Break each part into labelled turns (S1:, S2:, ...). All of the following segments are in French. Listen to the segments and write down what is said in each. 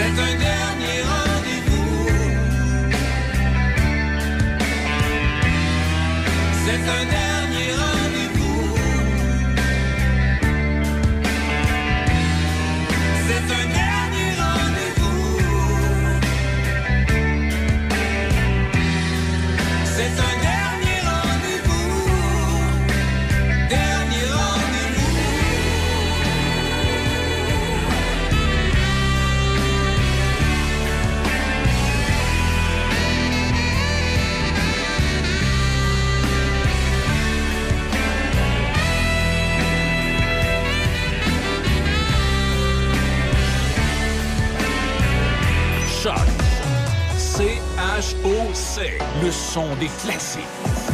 S1: C'est un dernier rendez-vous. C'est un dernier C-H-O-C. Le son des classiques.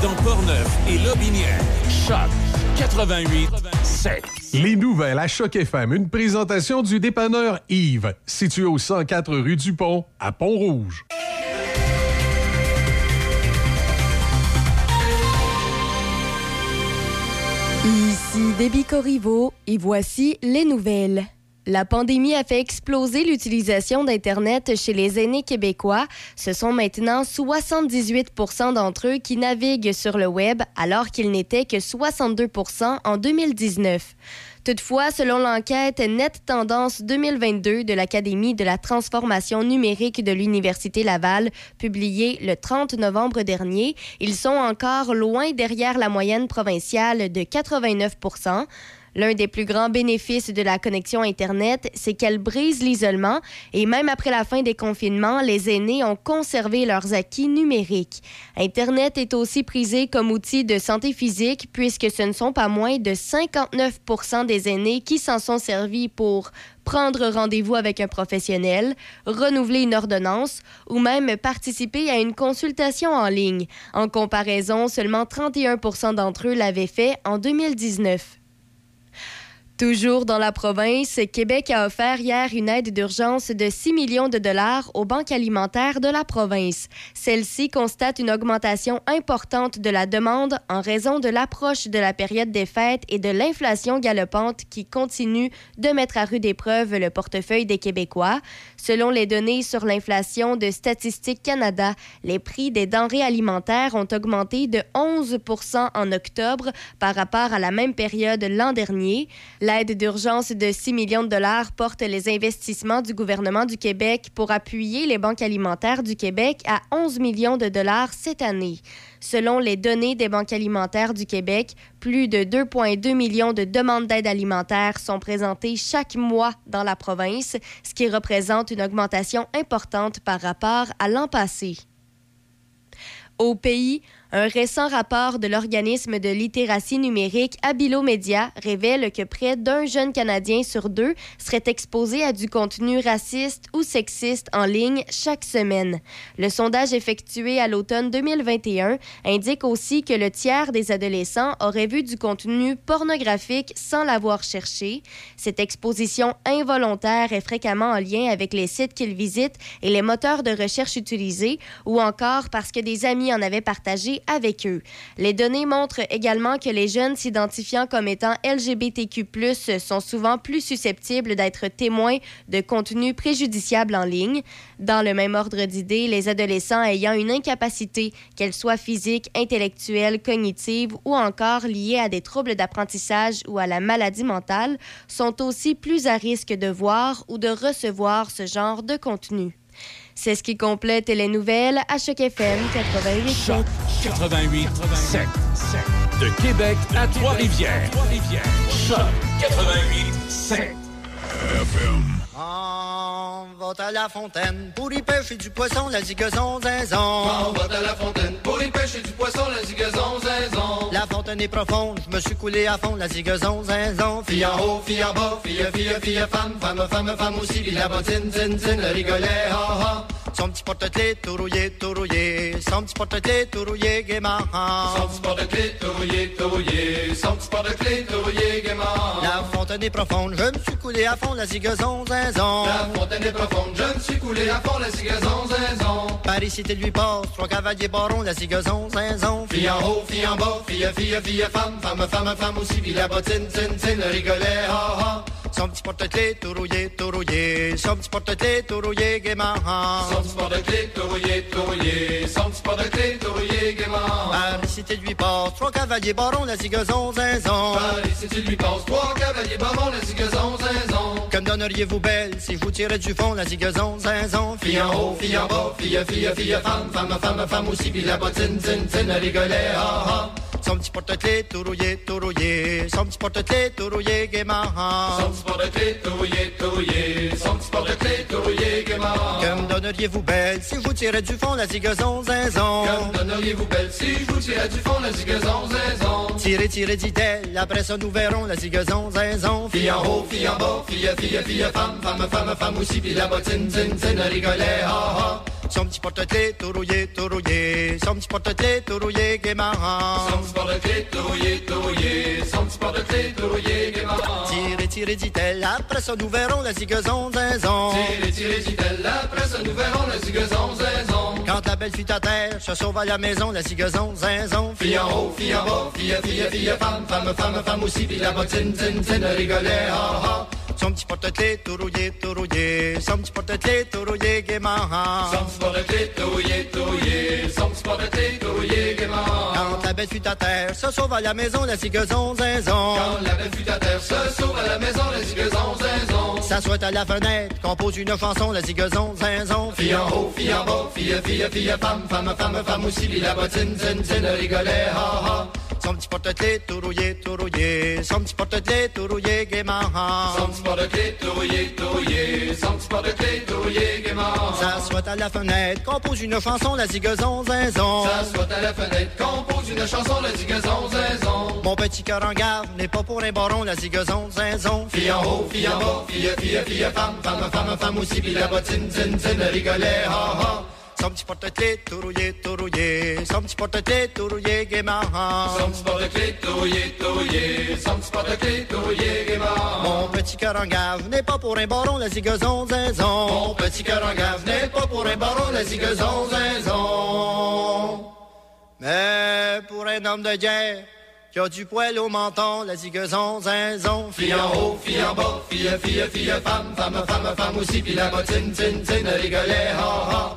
S1: Dans Portneuf et Lobinière. Choc 88 7.
S2: Les nouvelles à Choc FM. Une présentation du dépanneur Yves, situé au 104 rue du Pont, à Pont-Rouge.
S3: Ici Déby Corriveau et voici les nouvelles. La pandémie a fait exploser l'utilisation d'Internet chez les aînés québécois. Ce sont maintenant 78% d'entre eux qui naviguent sur le Web, alors qu'il n'était que 62% en 2019. Toutefois, selon l'enquête Net Tendance 2022 de l'Académie de la transformation numérique de l'Université Laval, publiée le 30 novembre dernier, ils sont encore loin derrière la moyenne provinciale de 89 L'un des plus grands bénéfices de la connexion Internet, c'est qu'elle brise l'isolement et même après la fin des confinements, les aînés ont conservé leurs acquis numériques. Internet est aussi prisé comme outil de santé physique puisque ce ne sont pas moins de 59% des aînés qui s'en sont servis pour prendre rendez-vous avec un professionnel, renouveler une ordonnance ou même participer à une consultation en ligne. En comparaison, seulement 31% d'entre eux l'avaient fait en 2019. Toujours dans la province, Québec a offert hier une aide d'urgence de 6 millions de dollars aux banques alimentaires de la province. Celle-ci constate une augmentation importante de la demande en raison de l'approche de la période des fêtes et de l'inflation galopante qui continue de mettre à rude épreuve le portefeuille des Québécois. Selon les données sur l'inflation de Statistique Canada, les prix des denrées alimentaires ont augmenté de 11 en octobre par rapport à la même période l'an dernier. L'aide d'urgence de 6 millions de dollars porte les investissements du gouvernement du Québec pour appuyer les banques alimentaires du Québec à 11 millions de dollars cette année. Selon les données des banques alimentaires du Québec, plus de 2,2 millions de demandes d'aide alimentaire sont présentées chaque mois dans la province, ce qui représente une augmentation importante par rapport à l'an passé. Au pays, un récent rapport de l'organisme de littératie numérique Abilo Media révèle que près d'un jeune Canadien sur deux serait exposé à du contenu raciste ou sexiste en ligne chaque semaine. Le sondage effectué à l'automne 2021 indique aussi que le tiers des adolescents auraient vu du contenu pornographique sans l'avoir cherché. Cette exposition involontaire est fréquemment en lien avec les sites qu'ils visitent et les moteurs de recherche utilisés ou encore parce que des amis en avaient partagé avec eux. Les données montrent également que les jeunes s'identifiant comme étant LGBTQ+, sont souvent plus susceptibles d'être témoins de contenus préjudiciables en ligne. Dans le même ordre d'idées, les adolescents ayant une incapacité, qu'elle soit physique, intellectuelle, cognitive ou encore liée à des troubles d'apprentissage ou à la maladie mentale, sont aussi plus à risque de voir ou de recevoir ce genre de contenu. C'est ce qui complète les nouvelles à Choc FM 88
S1: Choc 88 7. De Québec à Trois-Rivières. Choc 88 7. FM.
S4: Va à la fontaine pour y pêcher du poisson, la zigazon zinzon.
S5: On va à la fontaine pour y pêcher du poisson, la zigazon zinzon.
S4: La fontaine est profonde, je me suis coulé à fond, la zigazon zinzon.
S5: Fille en haut, fille en bas, fille, fille, fille, femme, femme, femme, femme aussi, puis la bottine, zin, zin, le rigolet, ha, ha.
S4: Son petit porte-clés tout rouillé, tout rouillé. Son petit porte-clés tout rouillé, gaiement.
S5: Son petit porte-clés tout rouillé, tout rouillé. Son petit porte-clés tout rouillé, gaiement.
S4: La fontaine est profonde, je me suis coulé à fond, la zigazon zinzon.
S5: La fontaine est profonde, je me suis coulé à fond, la zigazon zinzon.
S4: Paris, cité lui passe, trois cavaliers barons, la zigazon zinzon.
S5: Fille en haut, fille en bas, fille, fille, fille, femme, femme, femme, femme aussi, puis la bottine, tin, tin, le rigolet, ha, ha.
S4: Tout rouillé, gaiement.
S5: Son petit porte-clés tout rouillé, tout rouillé. Son petit porte-clés tout rouillé, gaiement.
S4: Paris, cité lui passe, trois cavaliers barons, la zigazon zinzon.
S5: Paris, cité lui passe, trois cavaliers barons, la zigazon zinzon.
S4: Comme donneriez-vous belle si je vous tirais du fond, la zigazon zinzon?
S5: Fille en haut, fille en bas, fille, fille, fille, femme, femme, femme, femme aussi, puis la bottine, tin, tin, le rigolet, ha, ha.
S4: Porte-clés tout rouillé, gaiement.
S5: Son petit porte-clés tout rouillé, tout rouillé. Son petit porte-clés tout rouillé, gaiement.
S4: Comme donneriez-vous belle si je vous tirais du fond, la zigazon zinzon.
S5: Comme donneriez-vous belle si je vous tirais du fond, la zigazon zinzon.
S4: Tirez, tirez, dit-elle, après ça nous verrons la zigazon zinzon.
S5: Fille en haut, fille en bas, fille, fille, fille, femme, femme, femme, femme aussi, puis la bottine, tin, tin, le rigolet, ha, ha.
S4: Petit porte-clés tout rouillé, tout rouillé. Son petit porte-clés tout rouillé, gaiement. Tirez, tirez, dit-elle, après ça nous verrons la zigazon, zinzon.
S5: Tirez, tirez, dit-elle, après ça nous verrons la zigazon, zinzon.
S4: Quand la belle fut à terre, se sauve à la maison, la zigazon, zinzon.
S5: Fille en haut, fille en bas, fille, fille, fille, femme, femme, femme, femme aussi, puis la bottine, tin, tin, rigolait, ha, ha.
S4: Son petit porte-clés tout rouillé, tout rouillé. Son petit porte-clés tout rouillé, gaiement.
S5: Son petit porte-clés tout rouillé, tout rouillé. Son petit porte-clés tout rouillé, gaiement.
S4: Quand la belle fut à terre, se sauve à la maison, la zigazon, zinzon.
S5: Quand la belle fut à terre, se sauve à la maison, la zigazon, zinzon.
S4: S'assoit à la fenêtre, compose une chanson, la zigazon, zinzon.
S5: Fille en haut, fille en bas, fille, fille, fille, femme, femme, femme, femme aussi, la bottine, tin, tin, rigolait, ha, ha.
S4: Son petit porte-clés tout rouillé, tout rouillé. Son S'assoit à la fenêtre, compose une chanson, la zigazon, zinzon.
S5: S'assoit à la fenêtre, compose une chanson, la zigazon, zinzon.
S4: Mon petit cœur en garde n'est pas pour un baron, la zigazon, zinzon.
S5: Fille en haut, fille en bas, fille, fille, fille, femme, femme, femme, femme aussi, puis la bottine, tin, tin, rigolait, ha, ha.
S4: Petit porte-clés tout rouillé, tout rouillé. Son petit porte-clés tout rouillé, gaiement. Mon petit cœur en gave n'est pas pour un baron, la zigazon, zinzon.
S5: Mon petit cœur en gave n'est pas pour un baron, la zigazon, zinzon.
S4: Mais pour un homme de guerre qui a du poil au menton, la zigazon, zinzon.
S5: Fille en haut, fille en bas, fille, fille, fille, femme, femme, femme, femme aussi, puis la bottine, tin, tin, rigolait, ha, ha.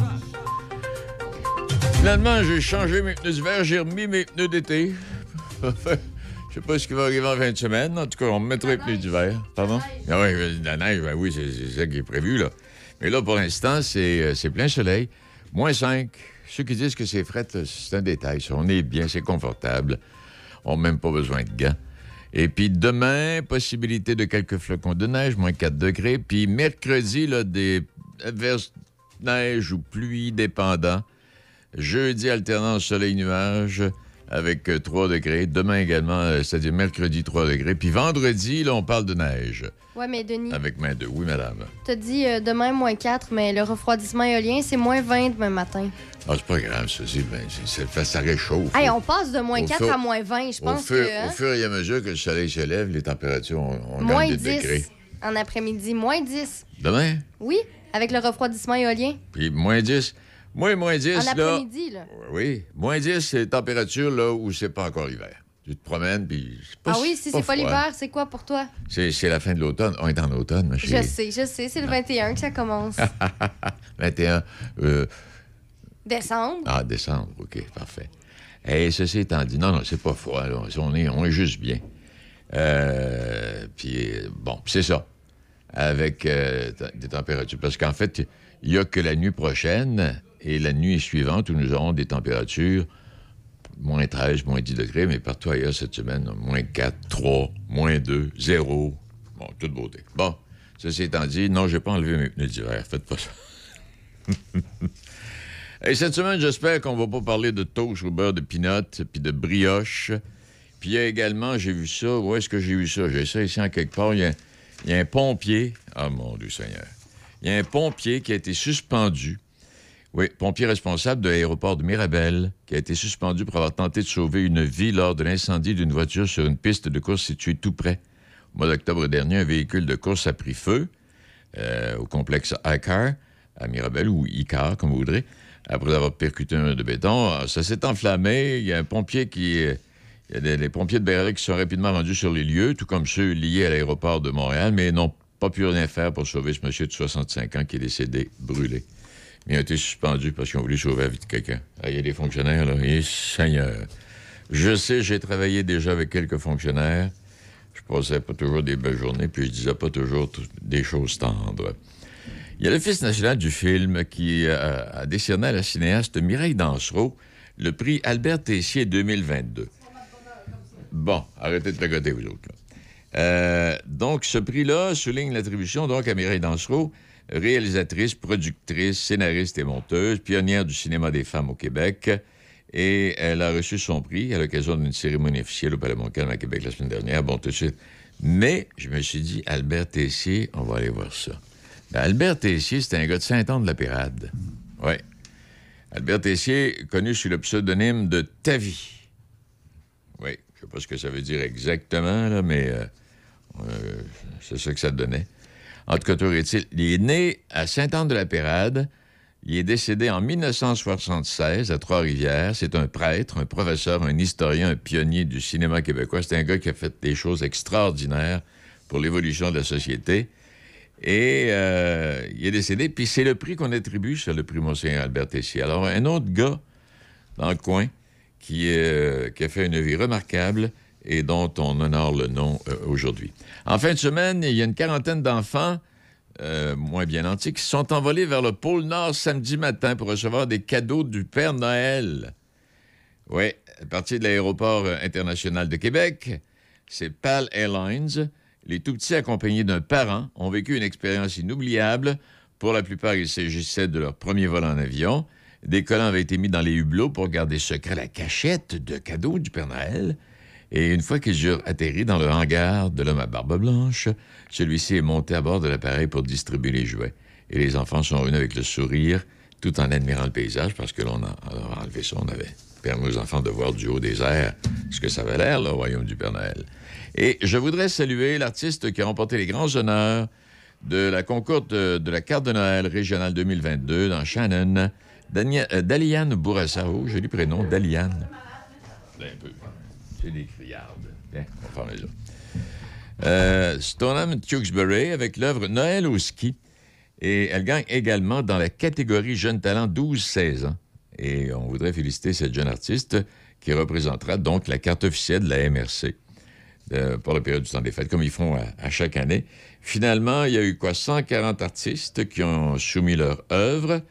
S6: Finalement, j'ai changé mes pneus d'hiver, j'ai remis mes pneus d'été. Je sais pas ce qui va arriver en fin de semaine. En tout cas, on me mettra les pneus d'hiver. Pardon? Ah oui, la neige, ben oui, c'est ça qui est prévu, là. Mais là, pour l'instant, c'est euh, plein soleil. Moins 5. Ceux qui disent que c'est fret, euh, c'est un détail. ça. On est bien, c'est confortable. On n'a même pas besoin de gants. Et puis demain, possibilité de quelques flocons de neige, moins 4 degrés. Puis mercredi, là, des averses de neige ou pluie dépendant. Jeudi, alternance soleil-nuage avec euh, 3 degrés. Demain également, euh, c'est-à-dire mercredi, 3 degrés. Puis vendredi, là, on parle de neige
S3: Ouais, mais Denis,
S6: avec main 2. Oui, madame.
S3: t'as dit euh, demain moins 4, mais le refroidissement éolien, c'est moins 20 demain matin.
S6: Ah, c'est pas grave, ça. c'est- ben, ça, ça réchauffe.
S3: Hey, on passe de moins
S6: Au
S3: 4
S6: fur-
S3: à moins 20. Je
S6: au,
S3: pense
S6: fur,
S3: que. hein,
S6: au fur et à mesure que le soleil se lève, les températures, on, on
S3: moins
S6: gagne des
S3: 10
S6: degrés.
S3: en après-midi. Moins 10.
S6: Demain,
S3: Oui, avec le refroidissement éolien.
S6: puis moins 10. Moi, moins 10,
S3: En
S6: là...
S3: là.
S6: Oui, moins 10, c'est les températures là où c'est pas encore l'hiver. Tu te promènes, puis... c'est pas-
S3: Ah oui, si c'est pas l'hiver, c'est quoi pour toi?
S6: C'est la fin de l'automne. On est en automne, ma
S3: Je
S6: chérie.
S3: sais, je sais, c'est le 21 que ça commence.
S6: 21... euh,
S3: Décembre.
S6: Ah, décembre, OK, parfait. Et ceci étant dit, non, non, c'est pas froid, là. On est, on est juste bien. Euh, puis, euh, bon, c'est ça. Avec euh, des températures. Parce qu'en fait, il n'y a que la nuit prochaine et la nuit suivante où nous aurons des températures moins 13, moins 10 degrés, mais partout ailleurs cette semaine, moins 4, 3, moins 2, 0. Bon, toute beauté. Bon, ceci étant dit, non, je n'ai pas enlevé mes pneus d'hiver. Faites pas ça. Et cette semaine, j'espère qu'on va pas parler de toast au beurre de pinot puis de brioche. Puis il y a également, j'ai vu ça. Où est-ce que j'ai vu ça? J'ai ça ici en quelque part. Il y a, il y a un pompier. Ah, mon Dieu Seigneur. Il y a un pompier qui a été suspendu. Oui, pompier responsable de l'aéroport de Mirabel, qui a été suspendu pour avoir tenté de sauver une vie lors de l'incendie d'une voiture sur une piste de course située tout près. Au mois d'octobre dernier, un véhicule de course a pris feu euh, au complexe ICAR à Mirabel, ou ICAR, comme vous voudrez, après avoir percuté un de béton. Alors, Ça s'est enflammé. Il y a un pompier qui... euh, Il a les pompiers de Berry qui sont rapidement rendus sur les lieux, tout comme ceux liés à l'aéroport de Montréal, mais n'ont pas pu rien faire pour sauver ce monsieur de 65 ans qui est décédé brûlé. Mais il a été suspendu parce qu'ils ont voulu sauver la vie de quelqu'un. Ah, Il y a des fonctionnaires, là. Et Seigneur. Je sais, j'ai travaillé déjà avec quelques fonctionnaires. Je passais pas toujours des belles journées, puis je disais pas toujours des choses tendres. Il y a l'Office national du film qui euh, a décerné à la cinéaste Mireille Dansereau le prix Albert Tessier 2022. Bon, arrêtez de placoter, vous autres. Euh, donc, ce prix-là souligne l'attribution donc à Mireille Dansereau, réalisatrice, productrice, scénariste et monteuse, pionnière du cinéma des femmes au Québec. Et elle a reçu son prix à l'occasion d'une cérémonie officielle au Palais Montcalm à Québec la semaine dernière. Bon, tout de suite. Mais je me suis dit, Albert Tessier, on va aller voir ça. Ben, Albert Tessier, c'est un gars de Saint-Anne-de-la-Pérade. Oui. Albert Tessier, connu sous le pseudonyme de Tavi. Oui, je sais pas ce que ça veut dire exactement, là, mais euh, euh, c'est ça que ça donnait. En tout cas, toujours est-il, il est né à Sainte-Anne-de-la-Pérade. Il est décédé en 1976 à Trois-Rivières. C'est un prêtre, un professeur, un historien, un pionnier du cinéma québécois. C'est un gars qui a fait des choses extraordinaires pour l'évolution de la société. Et euh, il est décédé. Puis c'est le prix qu'on attribue sur le prix Monseigneur Albert Tessier. Alors, un autre gars dans le coin qui, euh, qui a fait une vie remarquable et dont on honore le nom euh, aujourd'hui. En fin de semaine, il y a une quarantaine d'enfants, euh, moins bien nantis, qui sont envolés vers le pôle Nord samedi matin pour recevoir des cadeaux du Père Noël. Oui, à partir de l'aéroport euh, international de Québec, c'est PAL Airlines. Les tout-petits accompagnés d'un parent ont vécu une expérience inoubliable. Pour la plupart, il s'agissait de leur premier vol en avion. Des collants avaient été mis dans les hublots pour garder secret la cachette de cadeaux du Père Noël. Et une fois qu'ils eurent atterri dans le hangar de l'homme à barbe blanche, celui-ci est monté à bord de l'appareil pour distribuer les jouets. Et les enfants sont revenus avec le sourire, tout en admirant le paysage, parce que l'on a, enlevé ça, on avait permis aux enfants de voir du haut des airs ce que ça avait l'air, le royaume du Père Noël. Et je voudrais saluer l'artiste qui a remporté les grands honneurs de la concours de, la carte de Noël régionale 2022 dans Shannon, Dania- euh, Daliane Bourassa-Oh, joli prénom, Daliane. Peu. C'est des criardes. Bien, on va les autres. Euh, Stoneham Tewksbury avec l'œuvre Noël au ski. Et elle gagne également dans la catégorie Jeune Talent 12-16 ans. Et on voudrait féliciter cette jeune artiste qui représentera donc la carte officielle de la MRC pour la période du temps des fêtes, comme ils font à, à chaque année. Finalement, il y a eu quoi? 140 artistes qui ont soumis leur œuvre.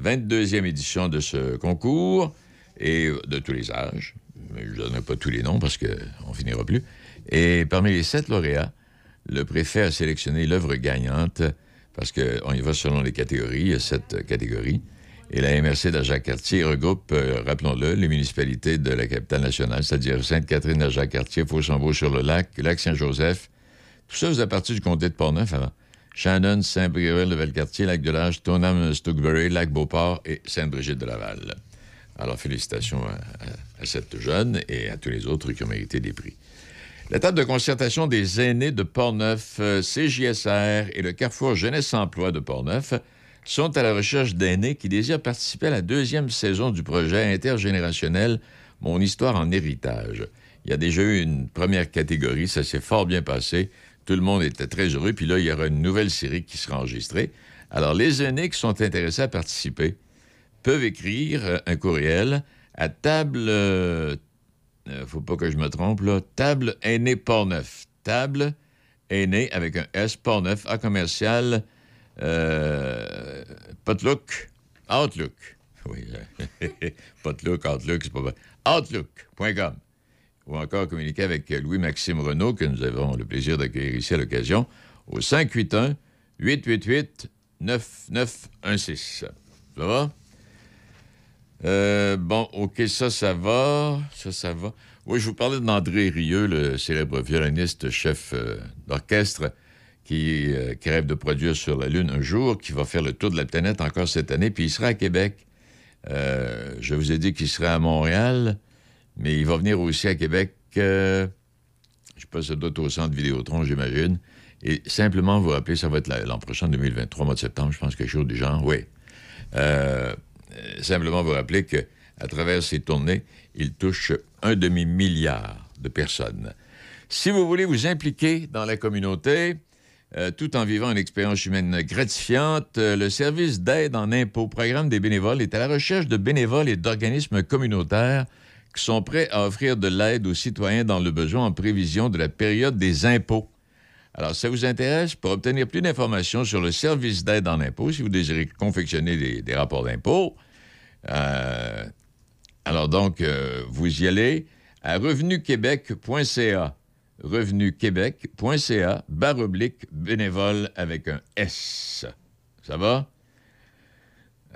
S6: 22e édition de ce concours, et de tous les âges. Je ne donnerai pas tous les noms parce qu'on finira plus. Et parmi les sept lauréats, le préfet a sélectionné l'œuvre gagnante parce qu'on y va selon les catégories. Il y a sept catégories. Et la MRC d'Ajac-Cartier regroupe, euh, rappelons-le, les municipalités de la capitale nationale, c'est-à-dire Sainte-Catherine, Ajac-Cartier, Faussonvaux-sur-le-Lac, Lac-Saint-Joseph. Tout ça faisait partie du comté de Portneuf avant. Shannon, Saint-Brieuel, Level-Cartier, Lac-de-L'Âge, Tonham, Stouckbury, Lac-Beauport et Sainte-Brigitte de Laval. Alors, félicitations à, cette jeune et à tous les autres qui ont mérité des prix. La table de concertation des aînés de Portneuf, euh, CJSR et le Carrefour Jeunesse-Emploi de Portneuf sont à la recherche d'aînés qui désirent participer à la deuxième saison du projet intergénérationnel Mon histoire en héritage. Il y a déjà eu une première catégorie, ça s'est fort bien passé. Tout le monde était très heureux. Puis là, il y aura une nouvelle série qui sera enregistrée. Alors, les aînés qui sont intéressés à participer peuvent écrire euh, un courriel à table. euh, euh, faut pas que je me trompe, là. Table aînée Portneuf. Table aînée avec un S Portneuf à commercial euh, Potluck Outlook. Oui, Potluck, Outlook, c'est pas vrai. Outlook.com. Ou encore communiquer avec Louis-Maxime Renault, que nous avons le plaisir d'accueillir ici à l'occasion, au 581 888 9916. Ça va? Euh, bon, OK, ça, ça va. Ça, ça va. Oui, je vous parlais d'André Rieu, le célèbre violoniste, chef euh, d'orchestre, qui, euh, qui rêve de produire sur la Lune un jour, qui va faire le tour de la planète encore cette année, puis il sera à Québec. Je vous ai dit qu'il sera à Montréal, mais il va venir aussi à Québec. je sais pas, ça doit être au centre Vidéotron, j'imagine. Et simplement vous rappeler, ça va être la- l'an prochain, 2023, mois de septembre, je pense, quelque chose du genre. Oui. Euh, simplement vous rappeler que à travers ces tournées, il touche un demi-milliard de personnes. Si vous voulez vous impliquer dans la communauté, euh, tout en vivant une expérience humaine gratifiante, euh, le service d'aide en impôts, programme des bénévoles, est à la recherche de bénévoles et d'organismes communautaires qui sont prêts à offrir de l'aide aux citoyens dans le besoin en prévision de la période des impôts. Alors, ça vous intéresse, pour obtenir plus d'informations sur le service d'aide en impôts, si vous désirez confectionner des, des rapports d'impôts, euh, alors donc, euh, vous y allez à revenuquebec.ca. Revenuquebec.ca, barre oblique, bénévole avec un S. Ça va?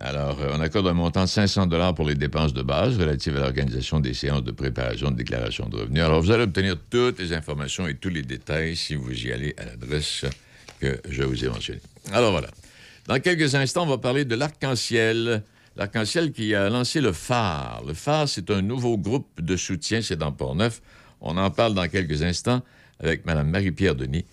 S6: Alors, euh, on accorde un montant de 500 pour les dépenses de base relatives à l'organisation des séances de préparation de déclaration de revenus. Alors, vous allez obtenir toutes les informations et tous les détails si vous y allez à l'adresse que je vous ai mentionnée. Alors, voilà. Dans quelques instants, on va parler de l'Arc-en-Ciel. L'Arc-en-Ciel qui a lancé le phare. Le phare, c'est un nouveau groupe de soutien, c'est dans Port-Neuf. On en parle dans quelques instants avec Mme Marie-Pierre Denis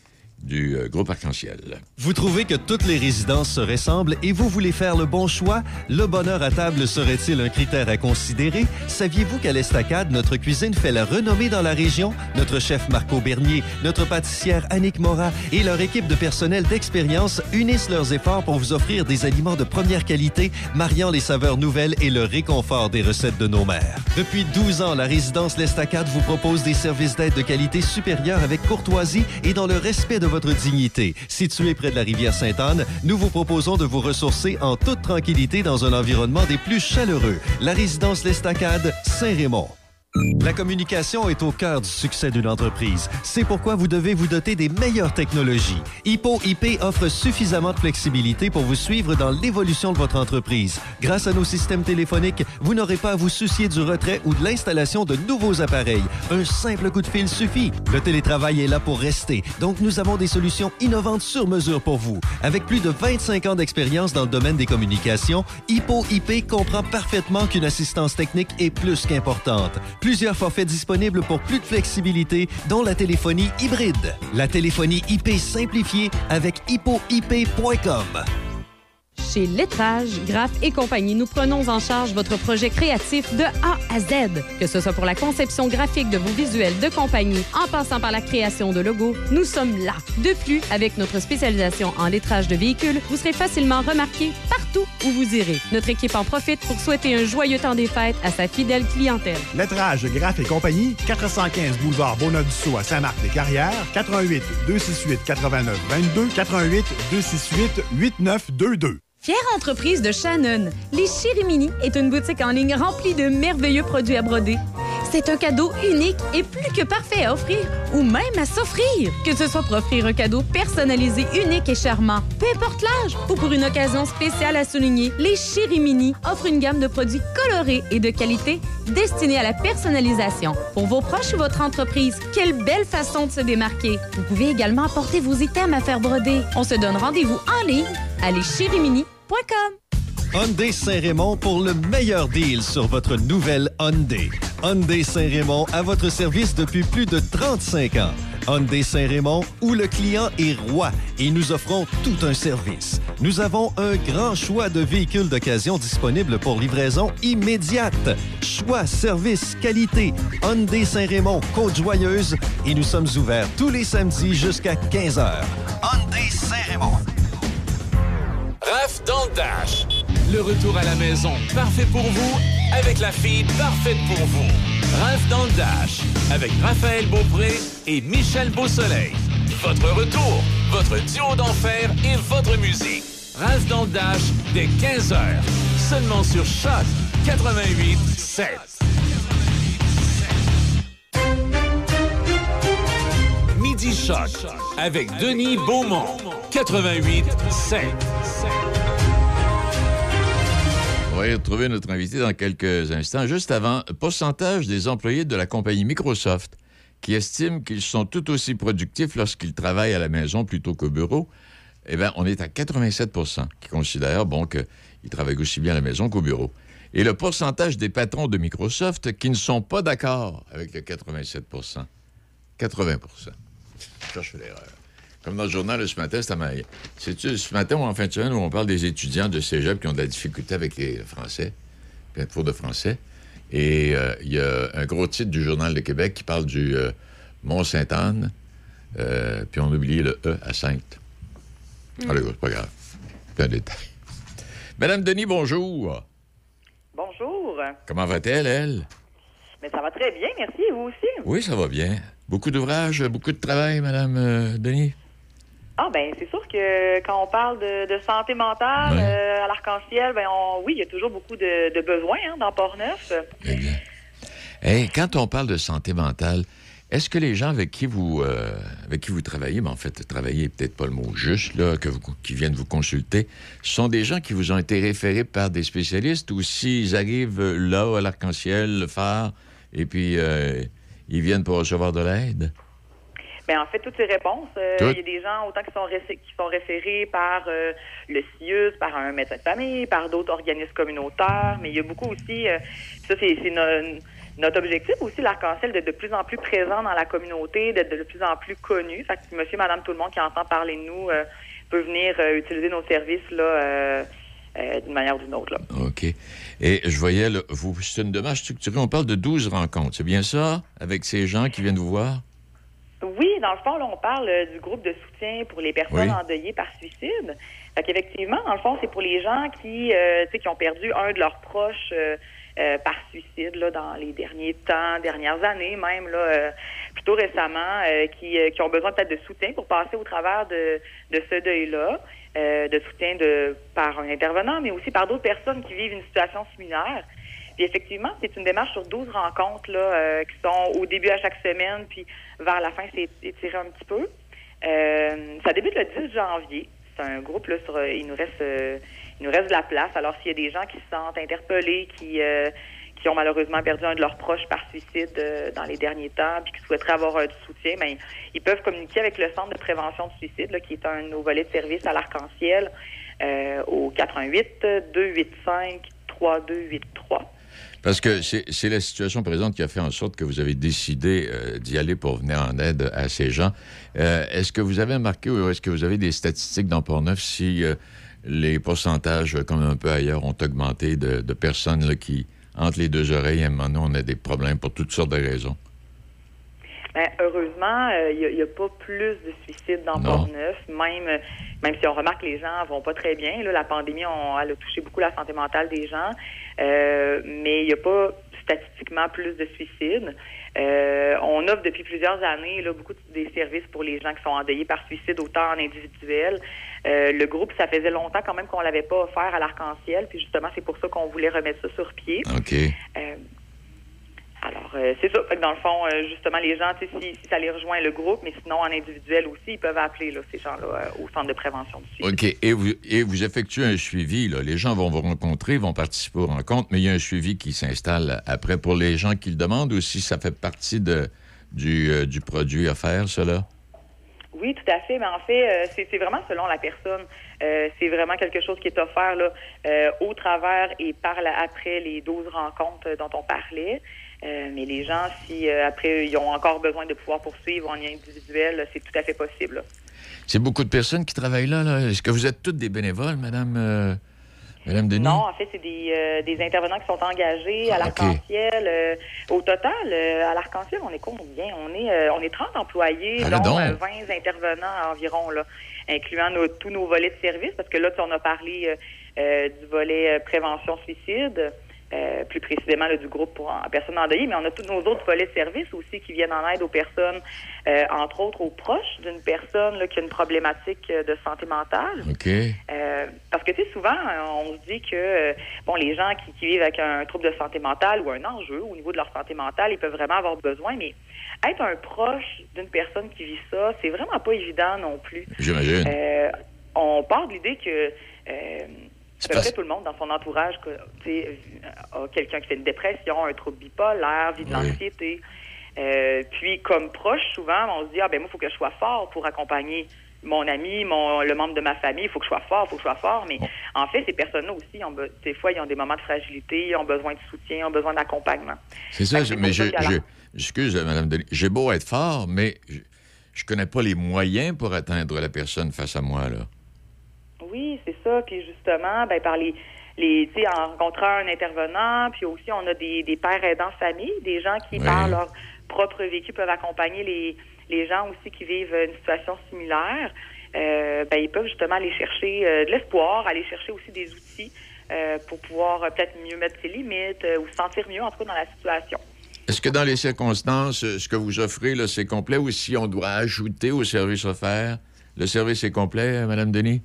S6: du euh, groupe Arc-en-Ciel.
S7: Vous trouvez que toutes les résidences se ressemblent et vous voulez faire le bon choix? Le bonheur à table serait-il un critère à considérer? Saviez-vous qu'à l'Estacade, notre cuisine fait la renommée dans la région? Notre chef Marco Bernier, notre pâtissière Annick Morat et leur équipe de personnel d'expérience unissent leurs efforts pour vous offrir des aliments de première qualité, mariant les saveurs nouvelles et le réconfort des recettes de nos mères. Depuis 12 ans, la résidence L'Estacade vous propose des services d'aide de qualité supérieure avec courtoisie et dans le respect de votre dignité. Situé près de la rivière Sainte-Anne, nous vous proposons de vous ressourcer en toute tranquillité dans un environnement des plus chaleureux. La résidence L'Estacade, Saint-Raymond. La communication est au cœur du succès d'une entreprise. C'est pourquoi vous devez vous doter des meilleures technologies. Hippo IP offre suffisamment de flexibilité pour vous suivre dans l'évolution de votre entreprise. Grâce à nos systèmes téléphoniques, vous n'aurez pas à vous soucier du retrait ou de l'installation de nouveaux appareils. Un simple coup de fil suffit. Le télétravail est là pour rester, donc nous avons des solutions innovantes sur mesure pour vous. Avec plus de 25 ans d'expérience dans le domaine des communications, Hippo IP comprend parfaitement qu'une assistance technique est plus qu'importante. Plusieurs forfaits disponibles pour plus de flexibilité, dont la téléphonie hybride. La téléphonie IP simplifiée avec hippoip.com.
S8: Chez Lettrage, Graph et compagnie, nous prenons en charge votre projet créatif de A à Z. Que ce soit pour la conception graphique de vos visuels de compagnie, en passant par la création de logos, nous sommes là. De plus, avec notre spécialisation en lettrage de véhicules, vous serez facilement remarqué partout où vous irez. Notre équipe en profite pour souhaiter un joyeux temps des fêtes à sa fidèle clientèle.
S9: Lettrage, Graph et compagnie, 415 boulevard Bonneuf-du-Sault à Saint-Marc-les-Carrières, 88 268 89 22, 88 268 8922.
S8: Fière entreprise de Shannon, les Chirimini est une boutique en ligne remplie de merveilleux produits à broder. C'est un cadeau unique et plus que parfait à offrir ou même à s'offrir. Que ce soit pour offrir un cadeau personnalisé, unique et charmant, peu importe l'âge ou pour une occasion spéciale à souligner, les Chirimini offrent une gamme de produits colorés et de qualité destinés à la personnalisation. Pour vos proches ou votre entreprise, quelle belle façon de se démarquer. Vous pouvez également apporter vos items à faire broder. On se donne rendez-vous en ligne à
S7: Hyundai Saint-Raymond pour le meilleur deal sur votre nouvelle Hyundai. Hyundai Saint-Raymond à votre service depuis plus de 35 ans. Hyundai Saint-Raymond où le client est roi et nous offrons tout un service. Nous avons un grand choix de véhicules d'occasion disponibles pour livraison immédiate. Choix, service, qualité. Hyundai Saint-Raymond, Côte-Joyeuse et nous sommes ouverts tous les samedis jusqu'à 15h. Hyundai Saint-Raymond.
S1: Raph dans le Dash. Le retour à la maison, parfait pour vous, avec la fille parfaite pour vous. Raph dans le Dash, avec Raphaël Beaupré et Michel Beausoleil. Votre retour, votre duo d'enfer et votre musique. Raph dans le Dash, dès 15h. Seulement sur Choc 88 7. Midi Choc avec Denis Beaumont. 88 7.
S6: On va y retrouver notre invité dans quelques instants. Juste avant, pourcentage des employés de la compagnie Microsoft qui estiment qu'ils sont tout aussi productifs lorsqu'ils travaillent à la maison plutôt qu'au bureau. Eh bien, on est à 87 qui considèrent bon, qu'ils travaillent aussi bien à la maison qu'au bureau. Et le pourcentage des patrons de Microsoft qui ne sont pas d'accord avec le 87 80 Je cherche l'erreur. Comme dans le journal de ce matin, c'est ma... C'est-tu ce matin ou en fin de semaine où on parle des étudiants de cégep qui ont de la difficulté avec les Français, puis un cours de français? Et euh, il y a un gros titre du Journal de Québec qui parle du euh, Mont-Sainte-Anne, euh, puis on a oublié le E à Sainte. Allez, c'est pas grave. C'est un détail. Madame Denis, bonjour.
S10: Bonjour.
S6: Comment va-t-elle, elle?
S10: Mais ça va très bien, merci. Et vous aussi?
S6: Oui, ça va bien. Beaucoup d'ouvrages, beaucoup de travail, Madame euh, Denis?
S10: Ah ben c'est sûr que quand on parle de, de santé mentale
S6: Ouais.
S10: euh, à l'arc-en-ciel, ben on, oui, il y a toujours beaucoup de, de besoins hein, dans Port-Neuf.
S6: Hey, quand on parle de santé mentale, est-ce que les gens avec qui vous euh, avec qui vous travaillez, mais en fait, travailler peut-être pas le mot juste, là, que vous, qui viennent vous consulter, sont des gens qui vous ont été référés par des spécialistes ou s'ils arrivent là à l'arc-en-ciel, le phare, et puis euh, ils viennent pour recevoir de l'aide?
S10: Ben, en fait, toutes ces réponses, euh, il y a des gens autant qui sont, qui sont référés par euh, le CIUS, par un médecin de famille, par d'autres organismes communautaires, mais il y a beaucoup aussi, euh, ça c'est c'est no- notre objectif aussi, l'arc-en-ciel, d'être de plus en plus présent dans la communauté, d'être de plus en plus connu. Fait que monsieur, madame, tout le monde qui entend parler de nous peut venir utiliser nos services là, euh, d'une manière ou d'une autre. Là.
S6: OK. Et je voyais, là, vous, c'est une démarche structurée. On parle de 12 rencontres. C'est bien ça? Avec ces gens qui viennent vous voir?
S10: Oui, dans le fond, là, on parle euh, du groupe de soutien pour les personnes
S6: Oui.
S10: endeuillées par suicide. Fait qu'effectivement, dans le fond, c'est pour les gens qui, euh, qui ont perdu un de leurs proches euh, par suicide là, dans les derniers temps, dernières années même, là, plutôt récemment, qui, qui ont besoin peut-être de soutien pour passer au travers de, de ce deuil-là, euh, de soutien de par un intervenant, mais aussi par d'autres personnes qui vivent une situation similaire. Puis effectivement, c'est une démarche sur 12 rencontres là, euh, qui sont au début à chaque semaine, puis vers la fin, c'est étiré un petit peu. Euh, ça débute le 10 janvier. C'est un groupe, là, sur, euh, il nous reste euh, il nous reste de la place. Alors, s'il y a des gens qui se sentent interpellés, qui, euh, qui ont malheureusement perdu un de leurs proches par suicide euh, dans les derniers temps, puis qui souhaiteraient avoir euh, du soutien, ben, ils peuvent communiquer avec le Centre de prévention du suicide, qui est un de nos volets de service à l'Arc-en-Ciel, euh, au 88 285 3283.
S6: Parce que c'est la situation présente qui a fait en sorte que vous avez décidé euh, d'y aller pour venir en aide à ces gens. Est-ce que vous avez remarqué ou est-ce que vous avez des statistiques dans Port-Neuf si les pourcentages, comme un peu ailleurs, ont augmenté de, personnes qui, entre les deux oreilles, à un moment donné, on a des problèmes pour toutes sortes de raisons?
S10: Ben, heureusement, euh, il n'y a, pas plus de suicides dans. Port-Neuf, même, euh, même si on remarque que les gens vont pas très bien. Là, la pandémie, on, elle a touché beaucoup la santé mentale des gens, euh, mais il n'y a pas statistiquement plus de suicides. Euh, on offre depuis plusieurs années là, beaucoup de- des services pour les gens qui sont endeuillés par suicide, autant en individuel. Euh, le groupe, ça faisait longtemps quand même qu'on l'avait pas offert à l'arc-en-ciel, puis justement, c'est pour ça qu'on voulait remettre ça sur pied.
S6: OK.
S10: Euh, alors, euh, c'est ça. Fait que dans le fond, euh, justement, les gens, si, si ça les rejoint le groupe, mais sinon en individuel aussi, ils peuvent appeler là, ces gens-là euh, au centre de prévention du suicide.
S6: OK. Et vous, et vous effectuez un suivi. Là. Les gens vont vous rencontrer, vont participer aux rencontres, mais il y a un suivi qui s'installe après pour les gens qui le demandent ou si ça fait partie de, du, du produit offert, cela?
S10: Oui, tout à fait. Mais en fait, c'est vraiment selon la personne. Euh, c'est vraiment quelque chose qui est offert là, euh, au travers et par la, après les 12 rencontres dont on parlait. Euh, mais les gens, si euh, après ils ont encore besoin de pouvoir poursuivre en lien individuel, c'est tout à fait possible. là.
S6: C'est beaucoup de personnes qui travaillent là. là. Est-ce que vous êtes toutes des bénévoles, Madame, euh, Madame Denis?
S10: Non, en fait, c'est des, des intervenants qui sont engagés à
S6: Ah,
S10: l'arc-en-ciel. Au total, à l'arc-en-ciel, on est combien? On est, on est 30 employés,
S6: Ah,
S10: dont
S6: donc.
S10: euh, 20 intervenants environ, là, incluant nos- tous nos volets de service, parce que là, tu sais, on a parlé du volet prévention-suicide. Euh, plus précisément là, du groupe pour en, personnes endeuillées, mais on a tous nos autres volets de service aussi qui viennent en aide aux personnes, euh, entre autres aux proches d'une personne là, qui a une problématique euh, de santé mentale.
S6: OK.
S10: Euh, parce que, tu sais, souvent, euh, on se dit que, euh, bon, les gens qui, qui vivent avec un trouble de santé mentale ou un enjeu au niveau de leur santé mentale, ils peuvent vraiment avoir besoin, mais être un proche d'une personne qui vit ça, c'est vraiment pas évident non plus.
S6: J'imagine.
S10: Euh, on part de l'idée que euh, à peu près tout le monde dans son entourage sais, a quelqu'un qui fait une dépression, un trouble bipolaire, vit de
S6: Oui.
S10: l'anxiété. Euh, puis, comme proche, souvent, on se dit, ah ben moi, il faut que je sois fort pour accompagner mon ami, mon, le membre de ma famille, il faut que je sois fort, il faut que je sois fort. Mais en fait, ces personnes-là aussi, ont des fois, ils ont des moments de fragilité, ils ont besoin de soutien, ils ont besoin d'accompagnement.
S6: C'est ça, mais je, excuse, Mme j'ai beau être fort, mais je, je connais pas les moyens pour atteindre la personne face à moi, là.
S10: Oui, c'est ça. Puis justement, ben, par les, les tu sais, en rencontrant un intervenant, puis aussi on a des, des pères aidants famille, des gens qui,
S6: Oui.
S10: par leur propre vécu, peuvent accompagner les, les gens aussi qui vivent une situation similaire. Euh, ben, ils peuvent justement aller chercher euh, de l'espoir, aller chercher aussi des outils euh, pour pouvoir peut-être mieux mettre ses limites ou se sentir mieux, en tout cas, dans la situation.
S6: Est-ce que dans les circonstances, ce que vous offrez, là, c'est complet ou si on doit ajouter au service offert Le service est complet, Madame Denis?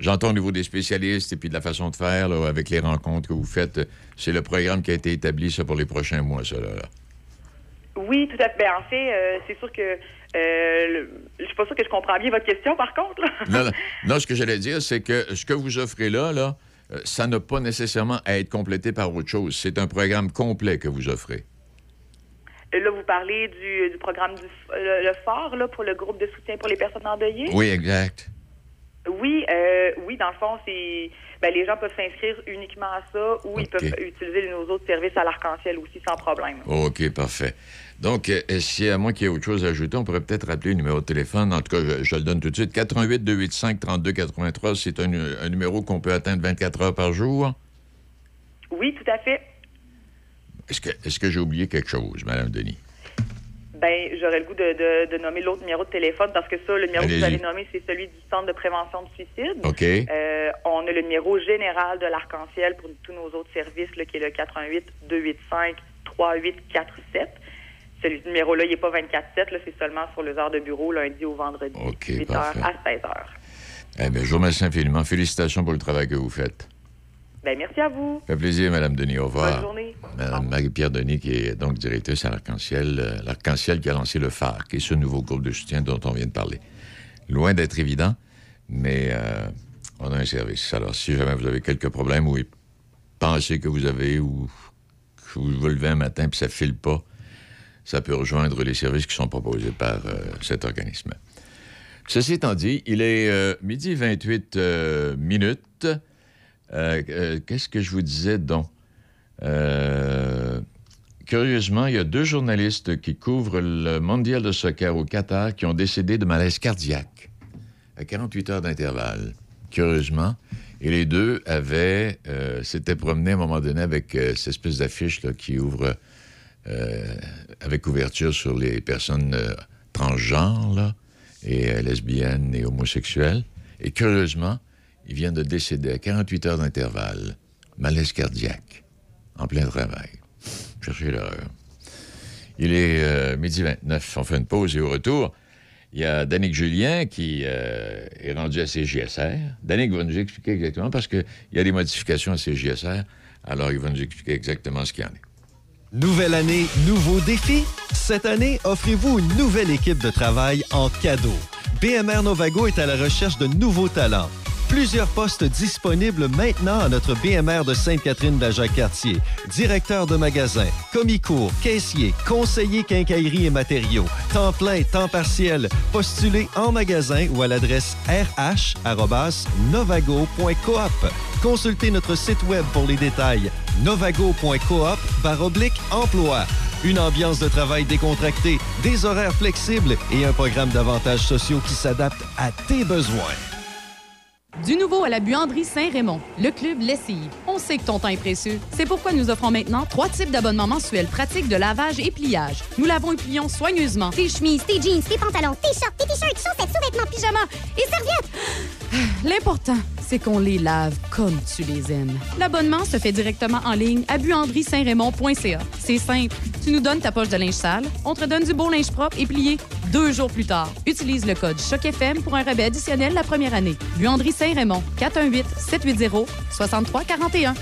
S6: J'entends au niveau des spécialistes et puis de la façon de faire, là, avec les rencontres que vous faites. C'est le programme qui a été établi, ça, pour les prochains mois, ça, là.
S10: Oui, tout à fait. Ben, en fait, euh, c'est sûr que euh, le- je suis pas sûre que je comprends bien votre question, par contre.
S6: Non, non, non, ce que j'allais dire, c'est que ce que vous offrez là, là, euh, ça n'a pas nécessairement à être complété par autre chose. C'est un programme complet que vous offrez.
S10: Là, vous parlez du, du programme du le, le là, pour le groupe de soutien pour les personnes endeuillées?
S6: Oui, exact.
S10: Oui, euh, oui, dans le fond, c'est ben, les gens peuvent s'inscrire uniquement à ça ou ils peuvent utiliser nos autres services à l'arc-en-ciel aussi sans problème.
S6: OK, parfait. Donc, euh, si à moins qu'il y ait autre chose à ajouter, on pourrait peut-être rappeler le numéro de téléphone. En tout cas, je, je le donne tout de suite. 88 285 32 83, c'est un, un numéro qu'on peut atteindre 24 heures par jour.
S10: Oui, tout à fait.
S6: Est-ce que, est-ce que j'ai oublié quelque chose, Madame Denis?
S10: Ben, j'aurais le goût de, de- de nommer l'autre numéro de téléphone parce que ça, le numéro que vous avez nommé, c'est celui du Centre de prévention du suicide.
S6: OK.
S10: Euh, on a le numéro général de l'Arc-en-Ciel pour tous nos autres services, là, qui est le 88 285 3847. Celui numéro-là, il n'est pas 24-7, là, c'est seulement sur les heures de bureau, lundi au vendredi,
S6: OK,
S10: 8h
S6: parfait.
S10: à 16h.
S6: Eh bien, je vous remercie infiniment. Félicitations pour le travail que vous faites.
S10: Ben, merci à vous.
S6: Ça fait plaisir, Madame Denis. Au revoir.
S10: Bonne journée.
S6: Madame Marie-Pierre Denis, qui est donc directrice à l'Arc-en-Ciel, euh, l'Arc-en-Ciel qui a lancé le phare, qui est ce nouveau groupe de soutien dont on vient de parler. Loin d'être évident, mais euh, on a un service. Alors, si jamais vous avez quelques problèmes ou pensez que vous avez ou que vous vous levez un matin puis ça file pas, ça peut rejoindre les services qui sont proposés par euh, cet organisme. Ceci étant dit, il est midi 28 euh, minutes. Euh, euh, Qu'est-ce que je vous disais donc? Euh, curieusement, il y a deux journalistes qui couvrent le mondial de soccer au Qatar qui ont décédé de malaise cardiaque à 48 heures d'intervalle. Curieusement. Et les deux avaient, s'étaient promenés à un moment donné avec cette espèce d'affiche qui ouvre avec ouverture sur les personnes transgenres et lesbiennes et homosexuelles. Et curieusement, ils viennent de décéder à 48 heures d'intervalle. Malaise cardiaque, en plein travail. Cherchez l'heure. Il est euh, midi 29. On fait une pause et au retour, il y a Danick Julien qui euh, est rendu à CJSR. Danick va nous expliquer exactement parce qu'il y a des modifications à CJSR. Alors, il va nous expliquer exactement ce qu'il y en est.
S7: Nouvelle année, nouveaux défis? Cette année, offrez-vous une nouvelle équipe de travail en cadeau. BMR Novago est à la recherche de nouveaux talents. Plusieurs postes disponibles maintenant à notre BMR de Sainte-Catherine Jacques-Cartier. Directeur de magasin, commis-cours, caissier, conseiller quincaillerie et matériaux, temps plein, temps partiel. Postulez en magasin ou à l'adresse rh@novago.coop. Consultez notre site web pour les détails novago.coop emploi. Une ambiance de travail décontractée, des horaires flexibles et un programme d'avantages sociaux qui s'adapte à tes besoins.
S8: Du nouveau à la buanderie Saint-Raymond, le club Lessive. On sait que ton temps est précieux. C'est pourquoi nous offrons maintenant trois types d'abonnements mensuels pratiques de lavage et pliage. Nous lavons et plions soigneusement
S11: Tes chemises, tes jeans, tes pantalons, tes shorts, tes t-shirts, chaussettes, sous-vêtements, pyjamas et serviettes.
S8: L'important, c'est qu'on les lave comme tu les aimes. L'abonnement se fait directement en ligne à buanderie-saint-raymond.ca. C'est simple. Tu nous donnes ta poche de linge sale, on te donne du beau linge propre et plié deux jours plus tard. Utilise le code CHOC-FM pour un rabais additionnel la première année. Buanderie Saint-Raymond, 418-780-6341.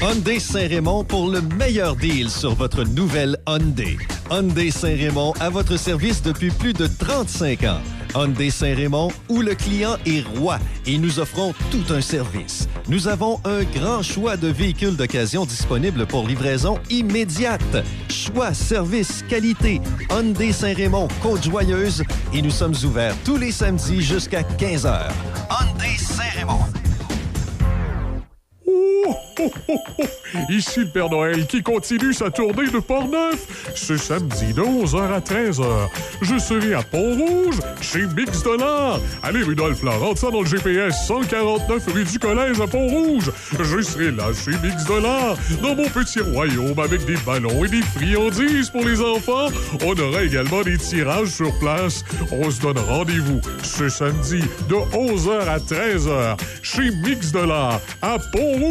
S7: Hyundai Saint-Raymond pour le meilleur deal sur votre nouvelle Hyundai. Hyundai Saint-Raymond à votre service depuis plus de 35 ans. Hyundai Saint-Raymond où le client est roi et nous offrons tout un service. Nous avons un grand choix de véhicules d'occasion disponibles pour livraison immédiate. Choix, service, qualité. Hyundai Saint-Raymond, Côte-Joyeuse et nous sommes ouverts tous les samedis jusqu'à 15h. Hyundai Saint-Raymond.
S2: Oh, oh, oh. Ici le Père Noël qui continue sa tournée de Port-Neuf. Ce samedi de 11h à 13h, je serai à Pont-Rouge chez Mix Dollar. Allez, Rudolph, là, rentre ça dans le GPS 149 rue du Collège à Pont-Rouge. Je serai là chez Mix Dollar, dans mon petit royaume avec des ballons et des friandises pour les enfants. On aura également des tirages sur place. On se donne rendez-vous ce samedi de 11h à 13h chez Mix Dollar à Pont-Rouge.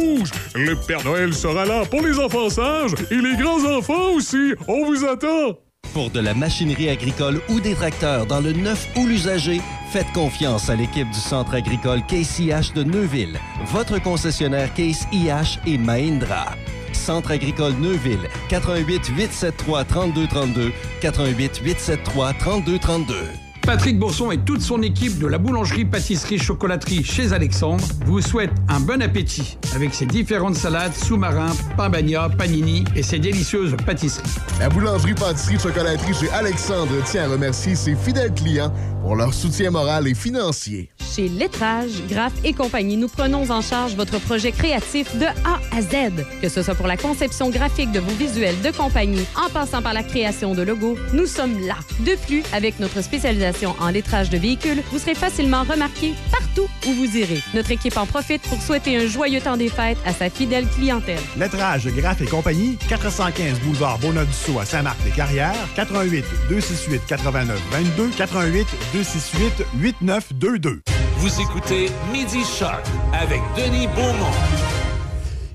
S2: Le Père Noël sera là pour les enfants sages et les grands-enfants aussi. On vous attend.
S7: Pour de la machinerie agricole ou des tracteurs dans le neuf ou l'usager, Faites confiance à l'équipe du Centre agricole Case IH de Neuville, votre concessionnaire Case IH et Mahindra. Centre agricole Neuville, 88 873 3232, 88 873 3232.
S12: Patrick Bourson et toute son équipe de la boulangerie pâtisserie chocolaterie chez Alexandre vous souhaitent un bon appétit avec ses différentes salades, sous-marins, pain bagna, panini et ses délicieuses pâtisseries.
S13: La boulangerie pâtisserie chocolaterie chez Alexandre tient à remercier ses fidèles clients pour leur soutien moral et financier.
S8: Chez Lettrage, Graph et compagnie, nous prenons en charge votre projet créatif de A à Z. Que ce soit pour la conception graphique de vos visuels de compagnie, en passant par la création de logos, nous sommes là. De plus, avec notre spécialisation en lettrage de véhicules, vous serez facilement remarqué partout où vous irez. Notre équipe en profite pour souhaiter un joyeux temps des fêtes à sa fidèle clientèle.
S9: Lettrage, Graph et compagnie, 415 boulevard Bonadusseau à Saint-Marc-des-Carrières, 88 268 89 22, 88 268 8922.
S1: Vous écoutez Midi Shark avec Denis Beaumont.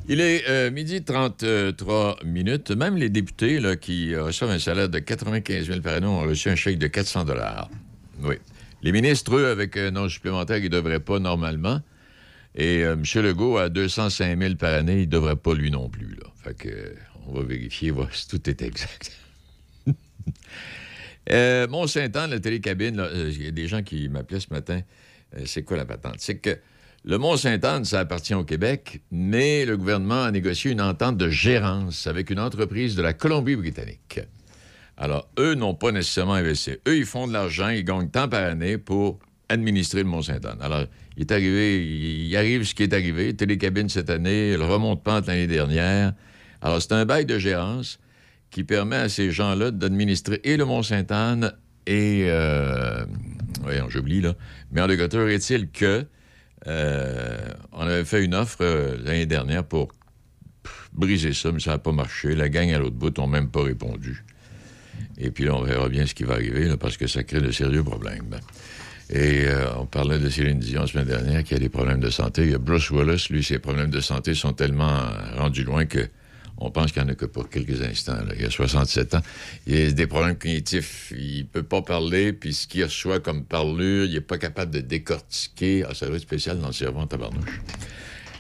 S6: Il est euh, midi 33 minutes. Même les députés là, qui reçoivent un salaire de 95 000 par année ont reçu un chèque de 400 Oui. Les ministres, eux, avec un nom supplémentaire, ils ne devraient pas normalement. Et euh, M. Legault, à 205 000 par année, il ne devrait pas lui non plus. Là. Fait que, euh, on va vérifier voir si tout est exact. Euh, Mont-Saint-Anne, la télécabine, euh, il y a des gens qui m'appelaient ce matin. Euh, c'est quoi la patente? C'est que le Mont-Saint-Anne, ça appartient au Québec, mais le gouvernement a négocié une entente de gérance avec une entreprise de la Colombie-Britannique. Alors, eux n'ont pas nécessairement investi. Eux, ils font de l'argent, ils gagnent tant par année pour administrer le Mont-Saint-Anne. Alors, il est arrivé, il arrive ce qui est arrivé. Télécabine cette année, le remonte pente l'année dernière. Alors, c'est un bail de gérance qui permet à ces gens-là d'administrer et le Mont-Sainte-Anne et... Euh, voyons, j'oublie, là. Mais en dégoteur est-il que euh, on avait fait une offre euh, l'année dernière pour briser ça, mais ça n'a pas marché. La gang à l'autre bout n'ont même pas répondu. Et puis là, on verra bien ce qui va arriver, là, parce que ça crée de sérieux problèmes. Et euh, on parlait de Céline Dion la semaine dernière qui a des problèmes de santé. Il y a Bruce Willis, lui, ses problèmes de santé sont tellement rendus loin que on pense qu'il n'y en a que pour quelques instants. Il a 67 ans. Il a des problèmes cognitifs. Il peut pas parler, puis ce qu'il reçoit comme parlure, il n'est pas capable de décortiquer. Ah, ça doit être spécial dans le cerveau en tabarnouche.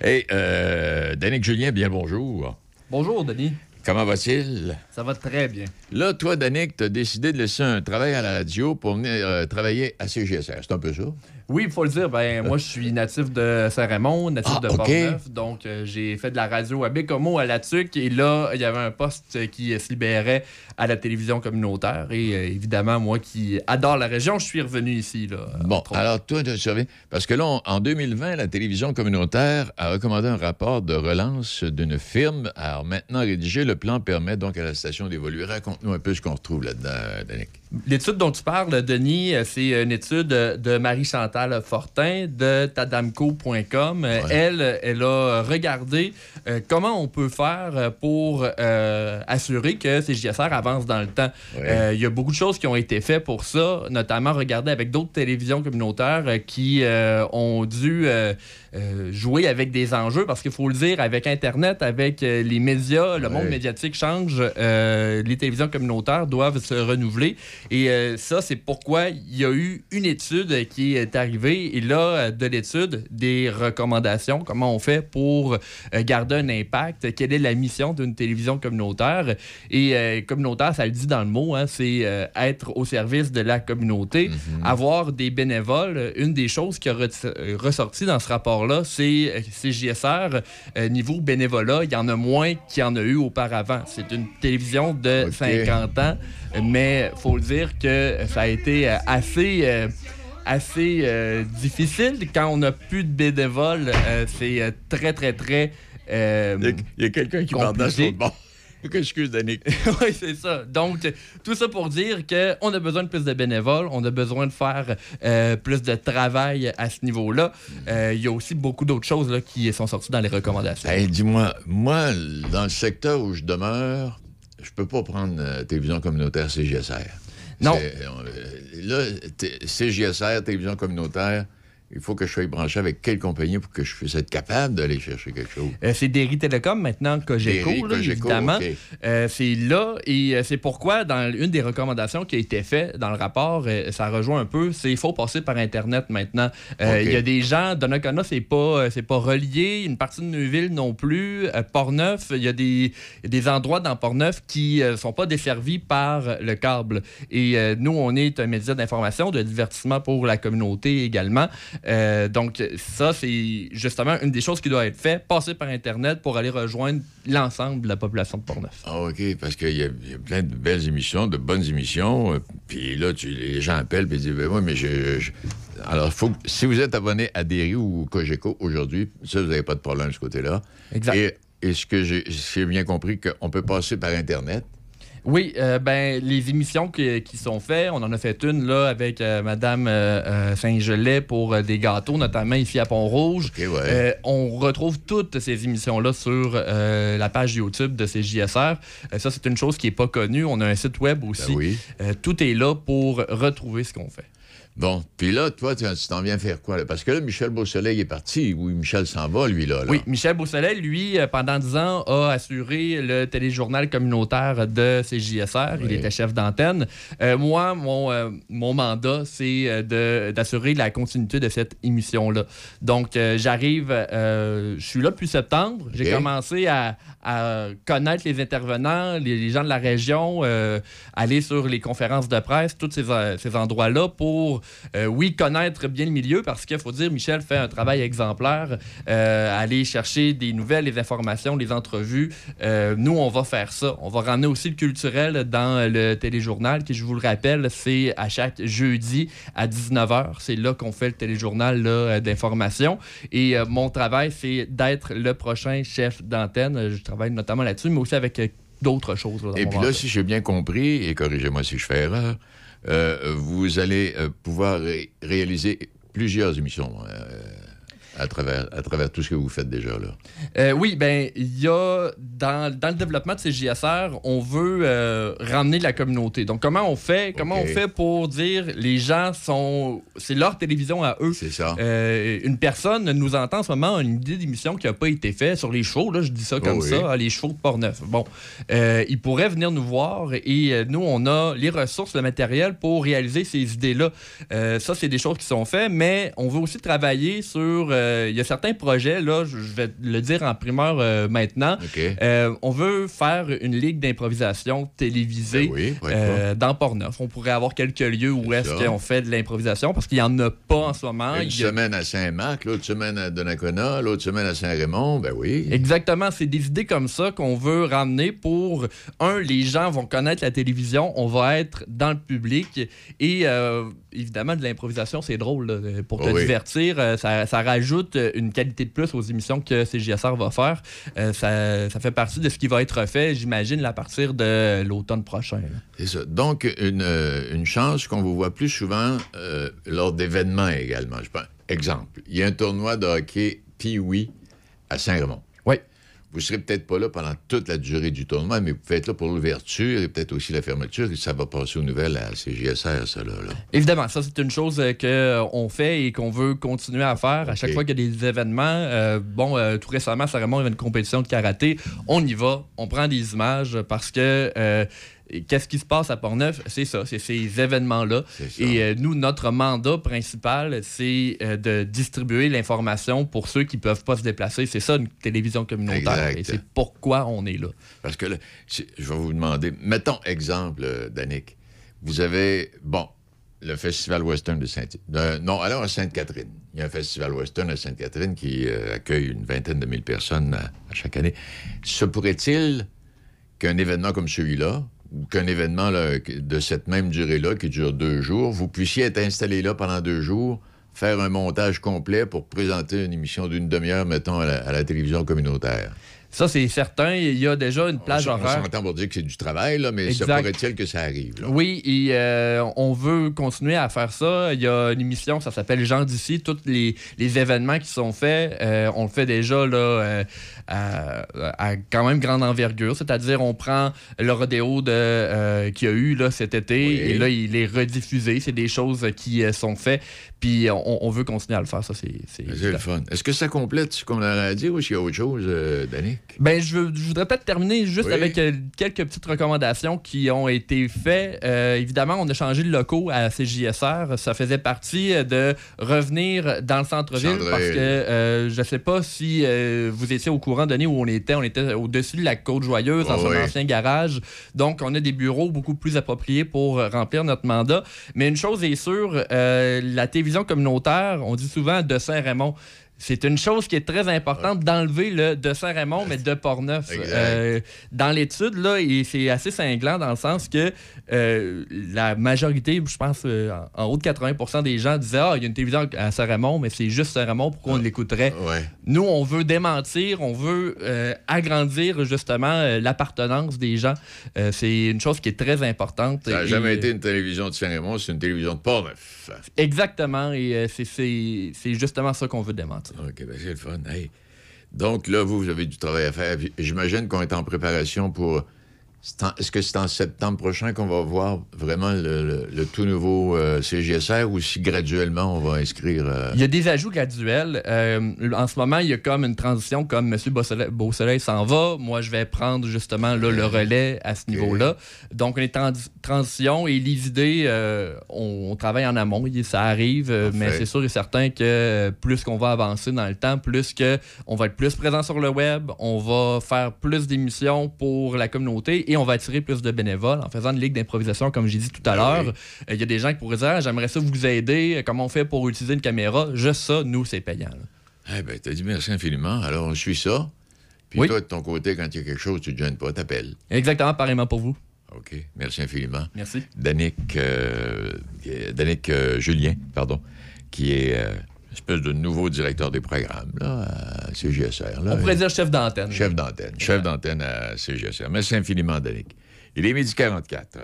S6: Hey, euh, Julien, bien bonjour.
S14: Bonjour, Denis.
S6: Comment va-t-il?
S14: Ça va très bien.
S6: Là, toi, Danick, tu as décidé de laisser un travail à la radio pour venir euh, travailler à CGSR. C'est un peu ça?
S14: Oui, il faut le dire. Ben, moi, je suis natif de Saint-Raymond, natif
S6: Ah,
S14: de. Portneuf. Donc, euh, j'ai fait de la radio à Bécomo, à La Tuque. Et là, il y avait un poste qui euh, se libérait à la télévision communautaire. Et euh, évidemment, moi qui adore la région, je suis revenu ici. Là,
S6: Bon, alors toi, tu surveilles. Parce que là, on- en 2020, la télévision communautaire a recommandé un rapport de relance d'une firme. Alors maintenant rédigé, le plan permet donc à la station d'évoluer. Raconte-nous un peu ce qu'on retrouve là-dedans, euh, Danick.
S14: L'étude dont tu parles, Denis, euh, c'est une étude de Marie-Chantal Fortin de tadamco.com. Euh, Elle, elle a regardé euh, comment on peut faire euh, pour euh, assurer que CJSR avance dans le temps. Euh, Il y a beaucoup de choses qui ont été faites pour ça, notamment regarder avec d'autres télévisions communautaires euh, qui euh, ont dû euh, euh, jouer avec des enjeux, parce qu'il faut le dire, avec Internet, avec euh, les médias, le monde médiatique change, euh, les télévisions communautaires doivent se renouveler. Et euh, ça, c'est pourquoi il y a eu une étude qui est arrivée. Et là, euh, de l'étude, des recommandations, comment on fait pour euh, garder un impact, quelle est la mission d'une télévision communautaire. Et euh, communautaire, ça le dit dans le mot, hein, c'est euh, être au service de la communauté, avoir des bénévoles. Une des choses qui a re- ressorti dans ce rapport-là, c'est CJSR, niveau bénévolat, il y en a moins qu'il y en a eu auparavant. C'est une télévision de 50 ans, mais faut le dire que ça a été euh, assez... euh, assez euh, difficile quand on n'a plus de bénévoles. euh, c'est euh, très, très, très.
S6: Il y a, quelqu'un qui parle dans son bord. Excuse, Danick.
S14: oui, c'est ça. Donc, tout ça pour dire qu'on a besoin de plus de bénévoles, on a besoin de faire plus de travail à ce niveau-là. Il y a aussi beaucoup d'autres choses là, qui sont sorties dans les recommandations.
S6: Hey, dis-moi, moi, dans le secteur où je demeure, je peux pas prendre télévision communautaire CGSR.
S14: Non.
S6: Euh, là, CGSR, télévision communautaire, il faut que je sois branché avec quelle compagnie pour que je puisse être capable d'aller chercher quelque chose?
S14: Euh, c'est Derry Telecom maintenant, Cogeco,
S6: Derry,
S14: là,
S6: Cogeco,
S14: évidemment. Euh, c'est là et euh, c'est pourquoi, dans une des recommandations qui a été faite dans le rapport, ça rejoint un peu, c'est il faut passer par Internet maintenant. Il y a des gens, Donnacona, c'est pas, c'est pas relié, une partie de Neuville non plus. Portneuf, il y a des, des endroits dans Portneuf qui ne sont pas desservis par le câble. Et nous, on est un média d'information, de divertissement pour la communauté également. Euh, donc, ça, c'est justement une des choses qui doit être faite, passer par Internet pour aller rejoindre l'ensemble de la population de Portneuf.
S6: Ah, OK, parce qu'il y, a il y a plein de belles émissions, de bonnes émissions. euh, Puis là, tu, les gens appellent et disent ben, moi, mais je. je- Alors, faut, que- si vous êtes abonné à Derry ou Cogeco aujourd'hui, ça, vous n'avez pas de problème de ce côté-là.
S14: Exact.
S6: Et est-ce que j'ai j'ai bien compris qu'on peut passer par Internet?
S14: Oui, euh, ben les émissions qui, qui sont faites, on en a fait une là avec euh, Madame euh, Saint-Gelais pour des gâteaux, notamment ici à Pont-Rouge. On retrouve toutes ces émissions-là sur la page YouTube de CJSR. Euh, ça, c'est une chose qui n'est pas connue. On a un site web aussi.
S6: Ben oui.
S14: Tout est là pour retrouver ce qu'on fait.
S6: Bon, puis là, toi, tu t'en viens faire quoi? là? Parce que là, Michel Beausoleil est parti. Oui, Michel s'en va, lui, là. là.
S14: Oui, Michel Beausoleil, lui, euh, pendant 10 ans, a assuré le téléjournal communautaire de CJSR. Il était chef d'antenne. Euh, moi, mon, euh, mon mandat, c'est de- d'assurer la continuité de cette émission-là. Donc, euh, j'arrive, je suis là depuis septembre. J'ai commencé à, à connaître les intervenants, les, les gens de la région, aller sur les conférences de presse, tous ces, ces endroits-là pour, euh, oui, connaître bien le milieu parce qu'il faut dire, Michel fait un travail exemplaire, euh, aller chercher des nouvelles, les informations, les entrevues. Euh, nous, on va faire ça. On va ramener aussi le culturel dans le téléjournal qui, je vous le rappelle, c'est à chaque jeudi à 19h. C'est là qu'on fait le téléjournal d'information. Et mon travail, c'est d'être le prochain chef d'antenne. Je travaille notamment là-dessus, mais aussi avec d'autres choses. là, dans
S6: Et puis là, si j'ai bien compris, et corrigez-moi si je fais erreur, vous allez euh, pouvoir ré- réaliser plusieurs émissions euh, à, travers, à travers tout ce que vous faites déjà, là?
S14: Euh, oui, ben il y a dans, dans le développement de ces JSR, on veut euh, ramener la communauté. Donc comment on fait? Comment on fait pour dire les gens sont c'est leur télévision à eux.
S6: C'est ça.
S14: Euh, une personne nous entend en ce moment une idée d'émission qui n'a pas été faite sur les chevaux. Là, je dis ça comme
S6: Oh oui.
S14: ça, ah, les chevaux de Portneuf. Bon, ils pourraient venir nous voir et nous on a les ressources, le matériel pour réaliser ces idées-là. Euh, ça, c'est des choses qui sont faites, mais on veut aussi travailler sur. Euh, Il y a certains projets, là, je vais le dire en primeur euh, maintenant. Euh, on veut faire une ligue d'improvisation télévisée
S6: Ben oui,
S14: euh, dans Portneuf. On pourrait avoir quelques lieux où est-ce qu'on fait de l'improvisation parce qu'il n'y en a pas en ce moment.
S6: Une
S14: a-
S6: semaine à Saint-Marc, l'autre semaine à Donnacona, l'autre semaine à Saint-Raymond, ben oui.
S14: Exactement, c'est des idées comme ça qu'on veut ramener pour, un, les gens vont connaître la télévision, on va être dans le public et euh, évidemment de l'improvisation, c'est drôle là, pour te
S6: Oh oui.
S14: divertir, euh, ça, ça rajoute euh, une qualité de plus aux émissions que CGSR va faire. Euh, ça, ça fait partie de ce qui va être fait, j'imagine, à partir de l'automne prochain.
S6: C'est ça. Donc, une, une chance qu'on vous voit plus souvent euh, lors d'événements également. Je exemple. Il y a un tournoi de hockey Pee-Wee à Saint-Raymond. Vous serez peut-être pas là pendant toute la durée du tournoi, mais vous pouvez être là pour l'ouverture et peut-être aussi la fermeture. Et ça va passer aux nouvelles à CGSR, ça, là. là.
S14: Évidemment, ça c'est une chose euh, que euh, fait et qu'on veut continuer à faire. À chaque fois qu'il y a des événements, euh, bon, euh, tout récemment, ça remonte à une compétition de karaté. On y va, on prend des images parce que euh, qu'est-ce qui se passe à Portneuf, c'est ça, c'est ces événements-là. Et euh, nous, notre mandat principal, c'est euh, de distribuer l'information pour ceux qui peuvent pas se déplacer. C'est ça une télévision communautaire.
S6: Exact.
S14: Et c'est pourquoi on est là.
S6: Parce que là, je vais vous demander, mettons exemple, euh, Danick. Vous avez, bon, le Festival Western de saint Non, alors à Sainte-Catherine. Il y a un Festival Western à Sainte-Catherine qui euh, accueille une vingtaine de mille personnes à, à chaque année. Se pourrait-il qu'un événement comme celui-là, qu'un événement là, de cette même durée-là, qui dure deux jours, vous puissiez être installé là pendant deux jours, faire un montage complet pour présenter une émission d'une demi-heure, mettons, à la, à la télévision communautaire?
S14: Ça, c'est certain. Il y a déjà une plage
S6: on,
S14: horaire.
S6: On s'entend pour dire que c'est du travail, là, mais ça pourrait-il que ça arrive? là?
S14: Oui, et euh, on veut continuer à faire ça. Il y a une émission, ça s'appelle Gens d'ici. Tous les, les événements qui sont faits, euh, on le fait déjà là, euh, à, à quand même grande envergure. C'est-à-dire, on prend le rodéo de, euh, qu'il y a eu là, cet été
S6: Oui.
S14: et là, il est rediffusé. C'est des choses qui euh, sont faites. Puis on, on veut continuer à le faire. Ça, c'est. c'est-
S6: C'est le fun. Est-ce que ça complète ce qu'on a à dire ou s'il y a autre chose, euh, Danick?
S14: Ben, je, veux- je voudrais peut-être terminer juste
S6: Oui.
S14: avec euh, quelques petites recommandations qui ont été faites. Euh, évidemment, on a changé de locaux à CJSR. Ça faisait partie de revenir dans le centre-ville parce que je ne sais pas si vous étiez au courant, Denis, où on était. On était au-dessus de la Côte-Joyeuse, dans
S6: Oh,
S14: son
S6: oui.
S14: ancien garage. Donc, on a des bureaux beaucoup plus appropriés pour euh, remplir notre mandat. Mais une chose est sûre, euh, la télévision communautaire, on dit souvent de Saint-Raymond. C'est une chose qui est très importante d'enlever le de Saint-Raymond, mais de Portneuf. Euh, dans l'étude, là, c'est assez cinglant dans le sens que euh, la majorité, je pense, euh, en, haut de 80% des gens disaient Ah, il y a une télévision à Saint-Raymond, mais c'est juste Saint-Raymond, pourquoi on l'écouterait?
S6: Ouais.
S14: Nous, on veut démentir, on veut euh, agrandir justement l'appartenance des gens. C'est une chose qui est très importante.
S6: Ça n'a jamais été une télévision de Saint-Raymond, c'est une télévision de Port-Neuf.
S14: Exactement, et c'est justement ça qu'on veut démentir.
S6: OK, ben c'est le fun. Donc là, vous, vous avez du travail à faire. J'imagine qu'on est en préparation pour... Est-ce que c'est en septembre prochain qu'on va voir vraiment le, le- le tout nouveau euh, CGSR ou si graduellement on va inscrire... euh,
S14: Il y a des ajouts graduels. Euh, en ce moment, il y a comme une transition, comme M. Beausoleil, s'en va. Moi, je vais prendre justement là, le relais à ce niveau-là. Donc, on est en transition et les idées, euh, on, on travaille en amont. Ça arrive, mais c'est sûr et certain que plus qu'on va avancer dans le temps, plus que on va être plus présent sur le web, on va faire plus d'émissions pour la communauté et on va attirer plus de bénévoles en faisant une ligue d'improvisation, comme j'ai dit tout à l'heure.
S6: oui.
S14: Euh, Il y a des gens qui pourraient dire Ah, J'aimerais ça vous aider. Comment on fait pour utiliser une caméra? Juste ça, nous, c'est payant.
S6: Eh ben, t'as dit merci infiniment. Alors, on suit ça. Puis
S14: Oui.
S6: toi, de ton côté, quand il y a quelque chose, tu ne te gênes pas, t'appelles.
S14: Exactement, pareillement pour vous.
S6: OK. Merci infiniment.
S14: Merci.
S6: Danick, euh, euh, Danick euh, Julien, pardon, qui est euh, espèce de nouveau directeur des programmes là, à CGSR. Là.
S14: On pourrait dire chef d'antenne.
S6: Chef d'antenne. Chef d'antenne à CGSR. Merci infiniment, Danick. Il est midi 44.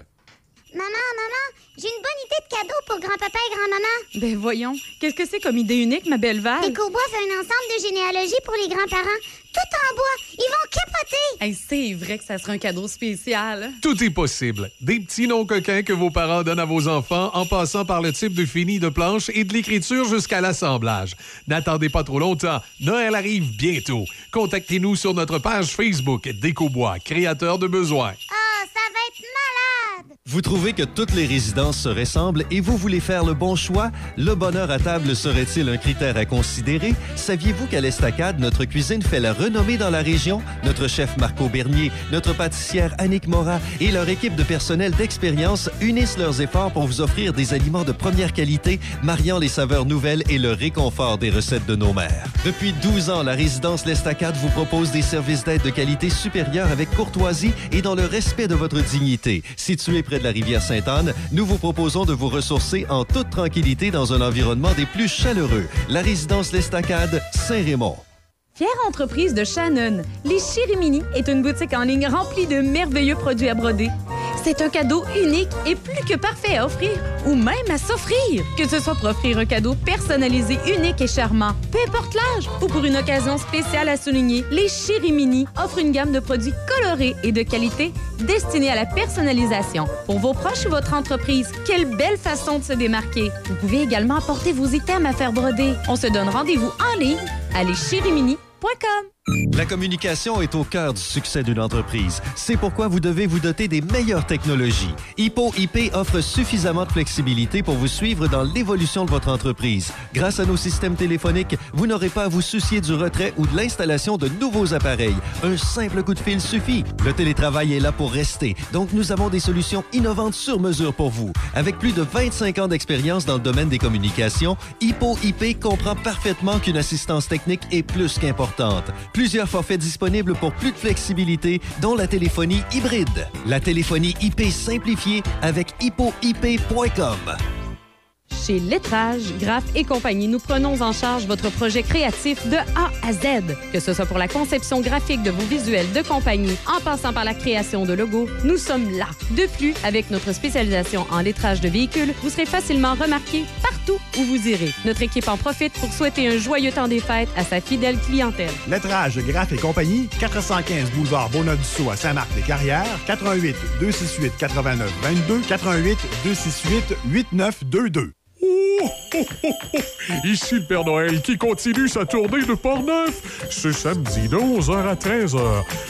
S11: Maman, maman, j'ai une bonne idée de cadeau pour grand-papa et grand-maman.
S8: Ben voyons, qu'est-ce que c'est comme idée unique, ma belle Val?
S11: Décobois fait un ensemble de généalogie pour les grands-parents. Tout en bois. Ils vont capoter.
S8: Hey, c'est vrai que ça serait un cadeau spécial.
S2: Tout est possible. Des petits noms coquins que vos parents donnent à vos enfants en passant par le type de fini de planche et de l'écriture jusqu'à l'assemblage. N'attendez pas trop longtemps. Noël arrive bientôt. Contactez-nous sur notre page Facebook Décobois, créateur de besoins.
S11: Ah, ça va être malade.
S7: Vous trouvez que toutes les résidences se ressemblent et vous voulez faire le bon choix? Le bonheur à table serait-il un critère à considérer? Saviez-vous qu'à l'Estacade, notre cuisine fait la renommée dans la région? Notre chef Marco Bernier, notre pâtissière Annick Morat et leur équipe de personnel d'expérience unissent leurs efforts pour vous offrir des aliments de première qualité, mariant les saveurs nouvelles et le réconfort des recettes de nos mères. Depuis 12 ans, la résidence L'Estacade vous propose des services d'aide de qualité supérieure avec courtoisie et dans le respect de votre dignité. Situé près de la rivière Sainte-Anne, nous vous proposons de vous ressourcer en toute tranquillité dans un environnement des plus chaleureux. La résidence L'Estacade, Saint-Raymond.
S8: Fière entreprise de Shannon, les Chirimini est une boutique en ligne remplie de merveilleux produits à broder. C'est un cadeau unique et plus que parfait à offrir ou même à s'offrir. Que ce soit pour offrir un cadeau personnalisé, unique et charmant, peu importe l'âge, ou pour une occasion spéciale à souligner, les Chirimini offrent une gamme de produits colorés et de qualité destinés à la personnalisation. Pour vos proches ou votre entreprise, quelle belle façon de se démarquer. Vous pouvez également apporter vos items à faire broder. On se donne rendez-vous en ligne à leschirimini.com. Points.com.
S7: La communication est au cœur du succès d'une entreprise. C'est pourquoi vous devez vous doter des meilleures technologies. Hippo IP offre suffisamment de flexibilité pour vous suivre dans l'évolution de votre entreprise. Grâce à nos systèmes téléphoniques, vous n'aurez pas à vous soucier du retrait ou de l'installation de nouveaux appareils. Un simple coup de fil suffit. Le télétravail est là pour rester, donc nous avons des solutions innovantes sur mesure pour vous. Avec plus de 25 ans d'expérience dans le domaine des communications, Hippo IP comprend parfaitement qu'une assistance technique est plus qu'importante. Plusieurs forfaits disponibles pour plus de flexibilité, dont la téléphonie hybride. La téléphonie IP simplifiée avec hippoip.com.
S8: Chez Lettrage, Graph et compagnie, nous prenons en charge votre projet créatif de A à Z. Que ce soit pour la conception graphique de vos visuels de compagnie, en passant par la création de logos, nous sommes là. De plus, avec notre spécialisation en lettrage de véhicules, vous serez facilement remarqué partout où vous irez. Notre équipe en profite pour souhaiter un joyeux temps des fêtes à sa fidèle clientèle.
S9: Lettrage, Graph et compagnie, 415 boulevard Bonadusseau à Saint-Marc-les-Carrières, 88 268 89 22, 88 268 8922.
S2: Ici le Père Noël qui continue sa tournée de Port-Neuf. Ce samedi de 11h à 13h,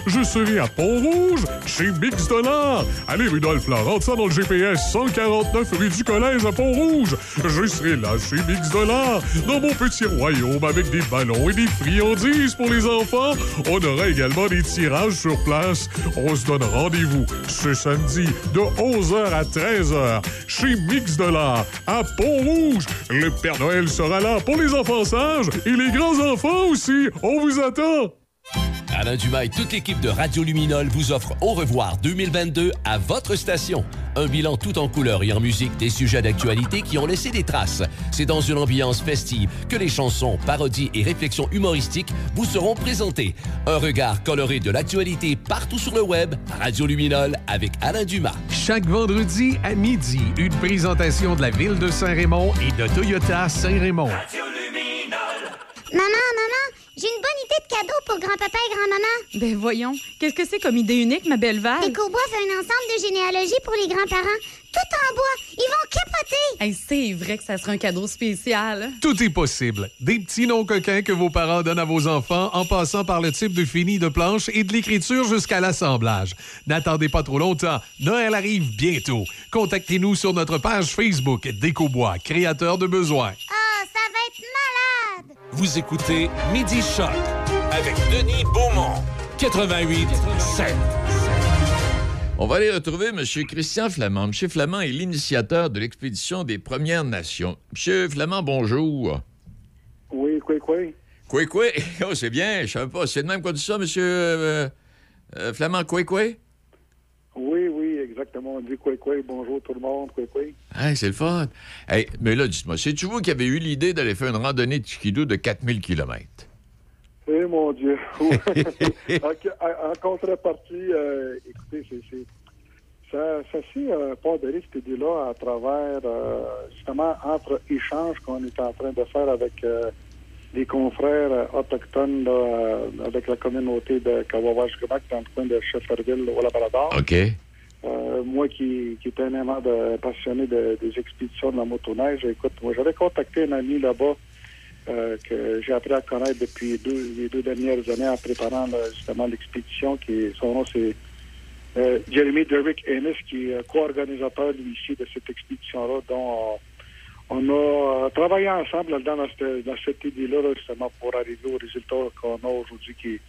S2: je serai à Pont-Rouge, chez Mix Dollar. Allez, Rudolph, là, rentre ça dans le GPS 149 rue du Collège à Pont-Rouge. Je serai là chez Mix Dollar, dans mon petit royaume avec des ballons et des friandises pour les enfants. On aura également des tirages sur place. On se donne rendez-vous ce samedi de 11h à 13h chez Mix Dollar à Pont-Rouge. Le Père Noël sera là pour les enfants sages et les grands-enfants aussi. On vous attend.
S15: Alain Dumas et toute l'équipe de Radio Luminol vous offre Au revoir 2022 à votre station. Un bilan tout en couleur et en musique des sujets d'actualité qui ont laissé des traces. C'est dans une ambiance festive que les chansons, parodies et réflexions humoristiques vous seront présentées. Un regard coloré de l'actualité partout sur le web. Radio Luminol avec Alain Dumas.
S16: Chaque vendredi à midi, une présentation de la ville de Saint-Raymond et de Toyota Saint-Raymond.
S11: Maman, maman, j'ai une bonne idée de cadeau pour grand-papa et grand-maman.
S8: Ben voyons, qu'est-ce que c'est comme idée unique, ma belle Val?
S11: Écobois fait un ensemble de généalogie pour les grands-parents. Tout en bois. Ils vont capoter.
S8: Hey, c'est vrai que ça sera un cadeau spécial.
S16: Tout est possible. Des petits noms coquins que vos parents donnent à vos enfants en passant par le type de fini de planche et de l'écriture jusqu'à l'assemblage. N'attendez pas trop longtemps. Noël arrive bientôt. Contactez-nous sur notre page Facebook Décobois, créateur de besoins.
S11: Ah, ça va être malade.
S1: Vous écoutez Midi Choc avec Denis Beaumont, 88 7.
S6: On va aller retrouver M. Christian Flamand. M. Flamand est l'initiateur de l'expédition des Premières Nations. M. Flamand, bonjour.
S17: Oui, quoi, quoi?
S6: Quoi, quoi? Oh, c'est bien, je savais pas. C'est de même qu'on dit ça, M. Euh, euh, Flamand, quoi, quoi?
S17: Oui, oui, exactement. On dit quoi, quoi? Bonjour tout le monde, quoi, quoi?
S6: Hey, c'est le fun. Hey, mais là, dites-moi, c'est-tu vous qui avez eu l'idée d'aller faire une randonnée de skidoo de 4000 km?
S17: Eh mon Dieu. en, en contrepartie, euh, écoutez, c'est, ça, ça s'est euh, pas donné cette idée-là à travers, euh, justement, entre échanges qu'on est en train de faire avec euh, les confrères autochtones, là, avec la communauté de Kawawash-Gamak dans le coin de Shefferville, au Labrador.
S6: OK.
S17: Euh, moi qui, qui étais un aimant de, passionné de- des expéditions de la motoneige, écoute, moi j'avais contacté un ami là-bas euh, que j'ai appris à connaître depuis deux, les deux dernières années en préparant justement l'expédition. qui Son nom c'est euh, Jeremy Derrick Ennis, qui est co-organisateur lui, ici de cette expédition-là, dont euh, on a euh, travaillé ensemble dans cette, dans cette idée-là, là, justement, pour arriver au résultat qu'on a aujourd'hui, qui est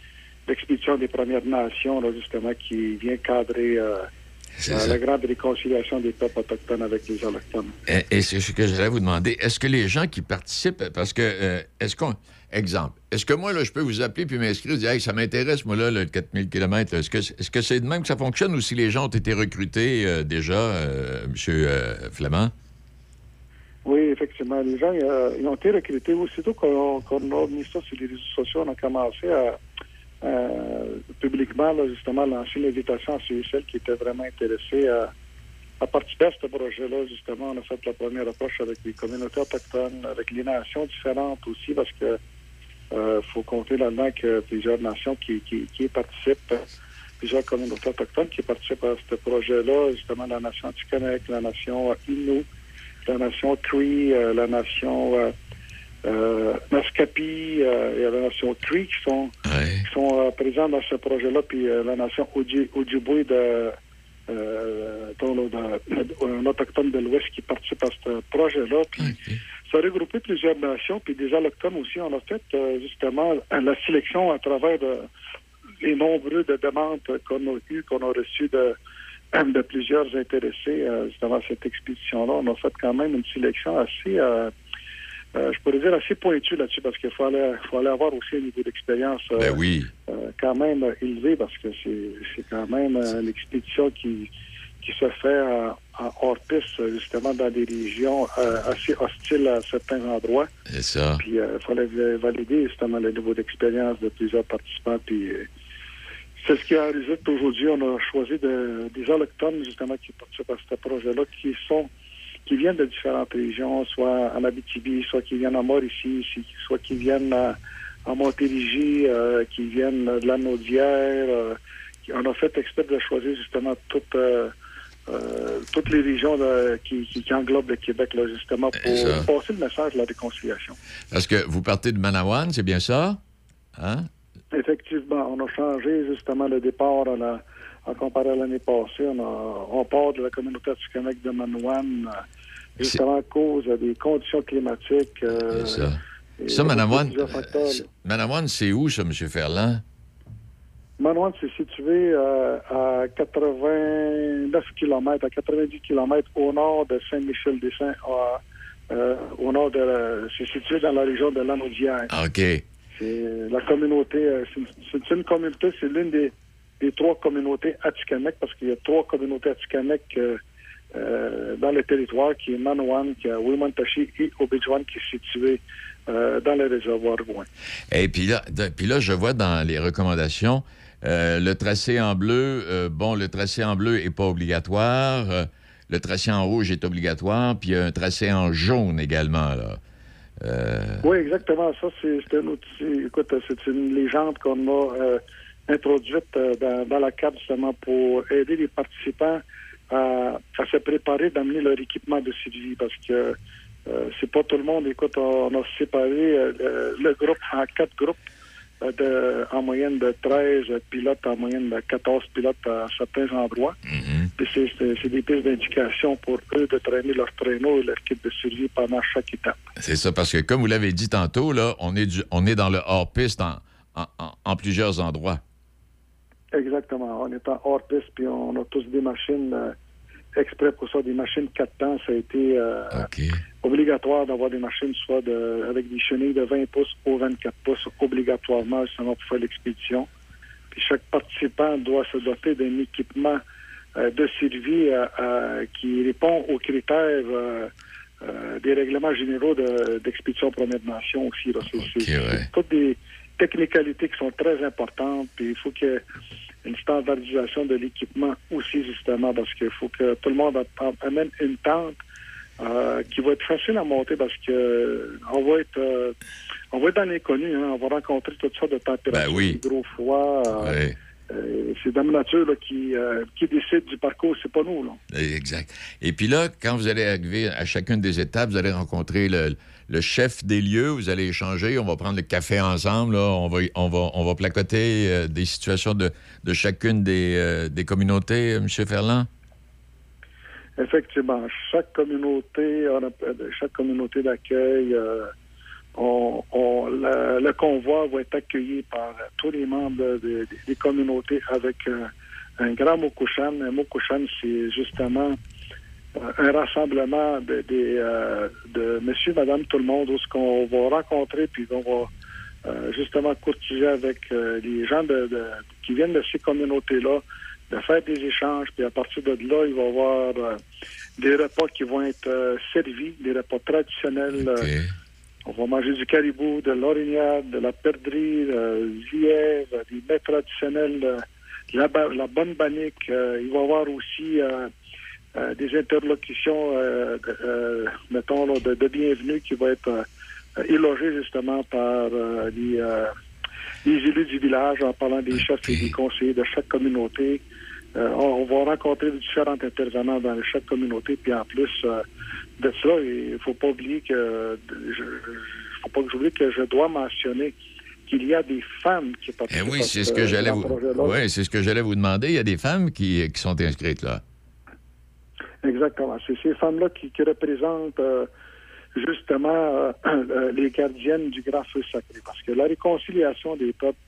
S17: l'expédition des Premières Nations, justement, qui vient cadrer euh, la grande réconciliation des peuples autochtones avec les autochtones.
S6: Et, et c'est ce que j'allais vous demander. Est-ce que les gens qui participent, parce que, euh, est-ce qu'on. Exemple, est-ce que moi, là, je peux vous appeler puis m'inscrire, dire, hey, ça m'intéresse, moi, là, le 4000 km. Est-ce que est-ce que c'est de même que ça fonctionne ou si les gens ont été recrutés euh, déjà, euh, M. Flamand?
S17: Oui, effectivement. Les gens ils ont été recrutés. Aussitôt qu'on qu'on a mis ça sur les réseaux sociaux, on a commencé à euh, publiquement, là, justement, lancer l'invitation à ceux et celles qui étaient vraiment intéressés à, à participer à ce projet-là. Justement, on a fait la première approche avec les communautés autochtones, avec les nations différentes aussi, parce que euh, faut compter là-dedans que plusieurs nations qui, qui, qui participent, plusieurs communautés autochtones qui participent à ce projet-là, justement la nation Tikanek, la nation Innu, la nation Cree, euh, la nation euh, Naskapi euh, et la nation Cree qui sont, qui sont euh, présents dans ce projet-là, puis euh, la nation Oji- Ojibwe de, un autochtone de l'Ouest qui participe à ce projet-là. Puis ça a regroupé plusieurs nations, puis des autochtones aussi. On a fait justement la sélection à travers les nombreux de demandes qu'on a eues, qu'on a reçues de, de plusieurs intéressés euh, justement à cette expédition-là. On a fait quand même une sélection assez, euh, euh, je pourrais dire, assez pointue là-dessus, parce qu'il fallait, fallait avoir aussi un niveau d'expérience euh,
S6: Ben oui.
S17: euh, quand même élevé, parce que c'est quand même euh, une expédition qui, qui se fait en hors-piste, justement, dans des régions assez hostiles à certains endroits.
S6: C'est ça.
S17: Puis il fallait valider justement le niveau d'expérience de plusieurs participants. Puis c'est ce qui a résulté aujourd'hui. On a choisi de- des autochtones justement qui participent à ce projet-là, qui sont qui viennent de différentes régions, soit en Abitibi, soit qui viennent en Mauricie, soit qui viennent à- en Montérégie, euh, qui viennent de la Naudière. euh, on a fait exprès de choisir justement toutes, euh, toutes les régions qui, qui, qui englobent le Québec, là, justement, pour passer le message de la réconciliation.
S6: Parce que vous partez de Manawan, c'est bien ça? Hein?
S17: Effectivement, on a changé justement le départ à en comparé à l'année passée. On, a- on part de la communauté Atikamek de Manouane, euh, justement à cause des conditions climatiques. euh,
S6: ça. Ça,
S17: facteurs,
S6: euh, c'est- où, ça, M. Ferland?
S17: Manouane, c'est situé euh, à 89 km, à 90 km au nord de Saint-Michel-des-Saints, euh, au nord de la- c'est situé dans la région de Lanaudière.
S6: Ah, OK.
S17: C'est la communauté, c'est une- c'est une communauté, c'est l'une des, des trois communautés Atikamek, parce qu'il y a trois communautés Atikamek euh, euh, dans le territoire, qui est Manouane, qui est Wimantashi et Obidjwan, qui est situé euh, dans le réservoir Gouin.
S6: Et puis là, de- puis là, je vois dans les recommandations, euh, le tracé en bleu, bon, le tracé en bleu n'est pas obligatoire, le tracé en rouge est obligatoire, puis il y a un tracé en jaune également, là.
S17: Oui, exactement. Ça, c'est un outil. Écoute, c'est une légende qu'on a introduite euh, dans, dans la carte justement pour aider les participants à, à se préparer d'amener leur équipement de survie parce que euh, c'est pas tout le monde. Écoute, on, on a séparé euh, le, groupe en quatre groupes. euh, De, en moyenne de 13 pilotes, en moyenne de 14 pilotes à certains endroits. Puis c'est- des pistes d'indication pour eux de traîner leur traîneau et leur kit de survie pendant chaque étape.
S6: c'est ça, parce que comme vous l'avez dit tantôt, là, on est, du- on est dans le hors-piste en, en- en- en plusieurs endroits.
S17: Exactement. On est en hors-piste, puis on a tous des machines euh, exprès pour ça, des machines 4 temps. Ça a été euh, obligatoire d'avoir des machines soit de, avec des chenilles de 20 pouces ou 24 pouces, obligatoirement, justement, pour faire l'expédition. Puis chaque participant doit se doter d'un équipement euh, de survie qui répond aux critères des règlements généraux de- d'expédition première nation aussi. là. C'est c'est- c'est toutes des technicalités qui sont très importantes. Puis il faut qu'il y ait une standardisation de l'équipement aussi, justement, parce qu'il faut que tout le monde amène une tente euh, qui va être facile à monter parce que on va être euh, on va être dans l'inconnu, hein. on va rencontrer toutes sortes de températures,
S6: Ben oui.
S17: gros froid. euh, euh, c'est Dame Nature là, qui, qui décide du parcours, c'est pas nous. Là.
S6: Exact. Et puis là, quand vous allez arriver à chacune des étapes, vous allez rencontrer le, le chef des lieux, vous allez échanger, on va prendre le café ensemble, on, va, on, placoter euh, des situations de, chacune des, euh, communautés, euh, M. Ferland?
S17: Effectivement, chaque communauté, chaque communauté d'accueil, le, convoi va être accueilli par tous les membres de- de- des communautés avec un grand mokushan. Un mokushan, c'est justement un rassemblement de, des, euh, de monsieur, madame, tout le monde, où ce qu'on va rencontrer, puis on va euh, justement courtiser avec euh, les gens de, de- qui viennent de ces communautés-là, de faire des échanges, puis à partir de là, il va y avoir euh, des repas qui vont être euh, servis, des repas traditionnels. euh, on va manger du caribou, de l'orignade, de la perdrix, euh, du lièvre, des mets traditionnels, euh, la, la bonne bannique. euh, il va y avoir aussi euh, des interlocutions, euh, de- euh, mettons, de, de bienvenue qui vont être élogées justement par les, les élus du village en parlant des chefs et des conseillers de chaque communauté. On, va rencontrer différents intervenants dans chaque communauté, puis en plus de cela, il faut pas oublier que je, faut pas que j'oublie que je dois mentionner qu'il y a des femmes qui
S6: Eh
S17: participent.
S6: oui,
S17: à
S6: c'est ce que j'allais vous, oui, c'est ce que j'allais vous demander. Il y a des femmes qui, qui sont inscrites là.
S17: Exactement. C'est ces femmes-là qui, représentent euh, justement euh, les gardiennes du grand feu sacré. Parce que la réconciliation des peuples,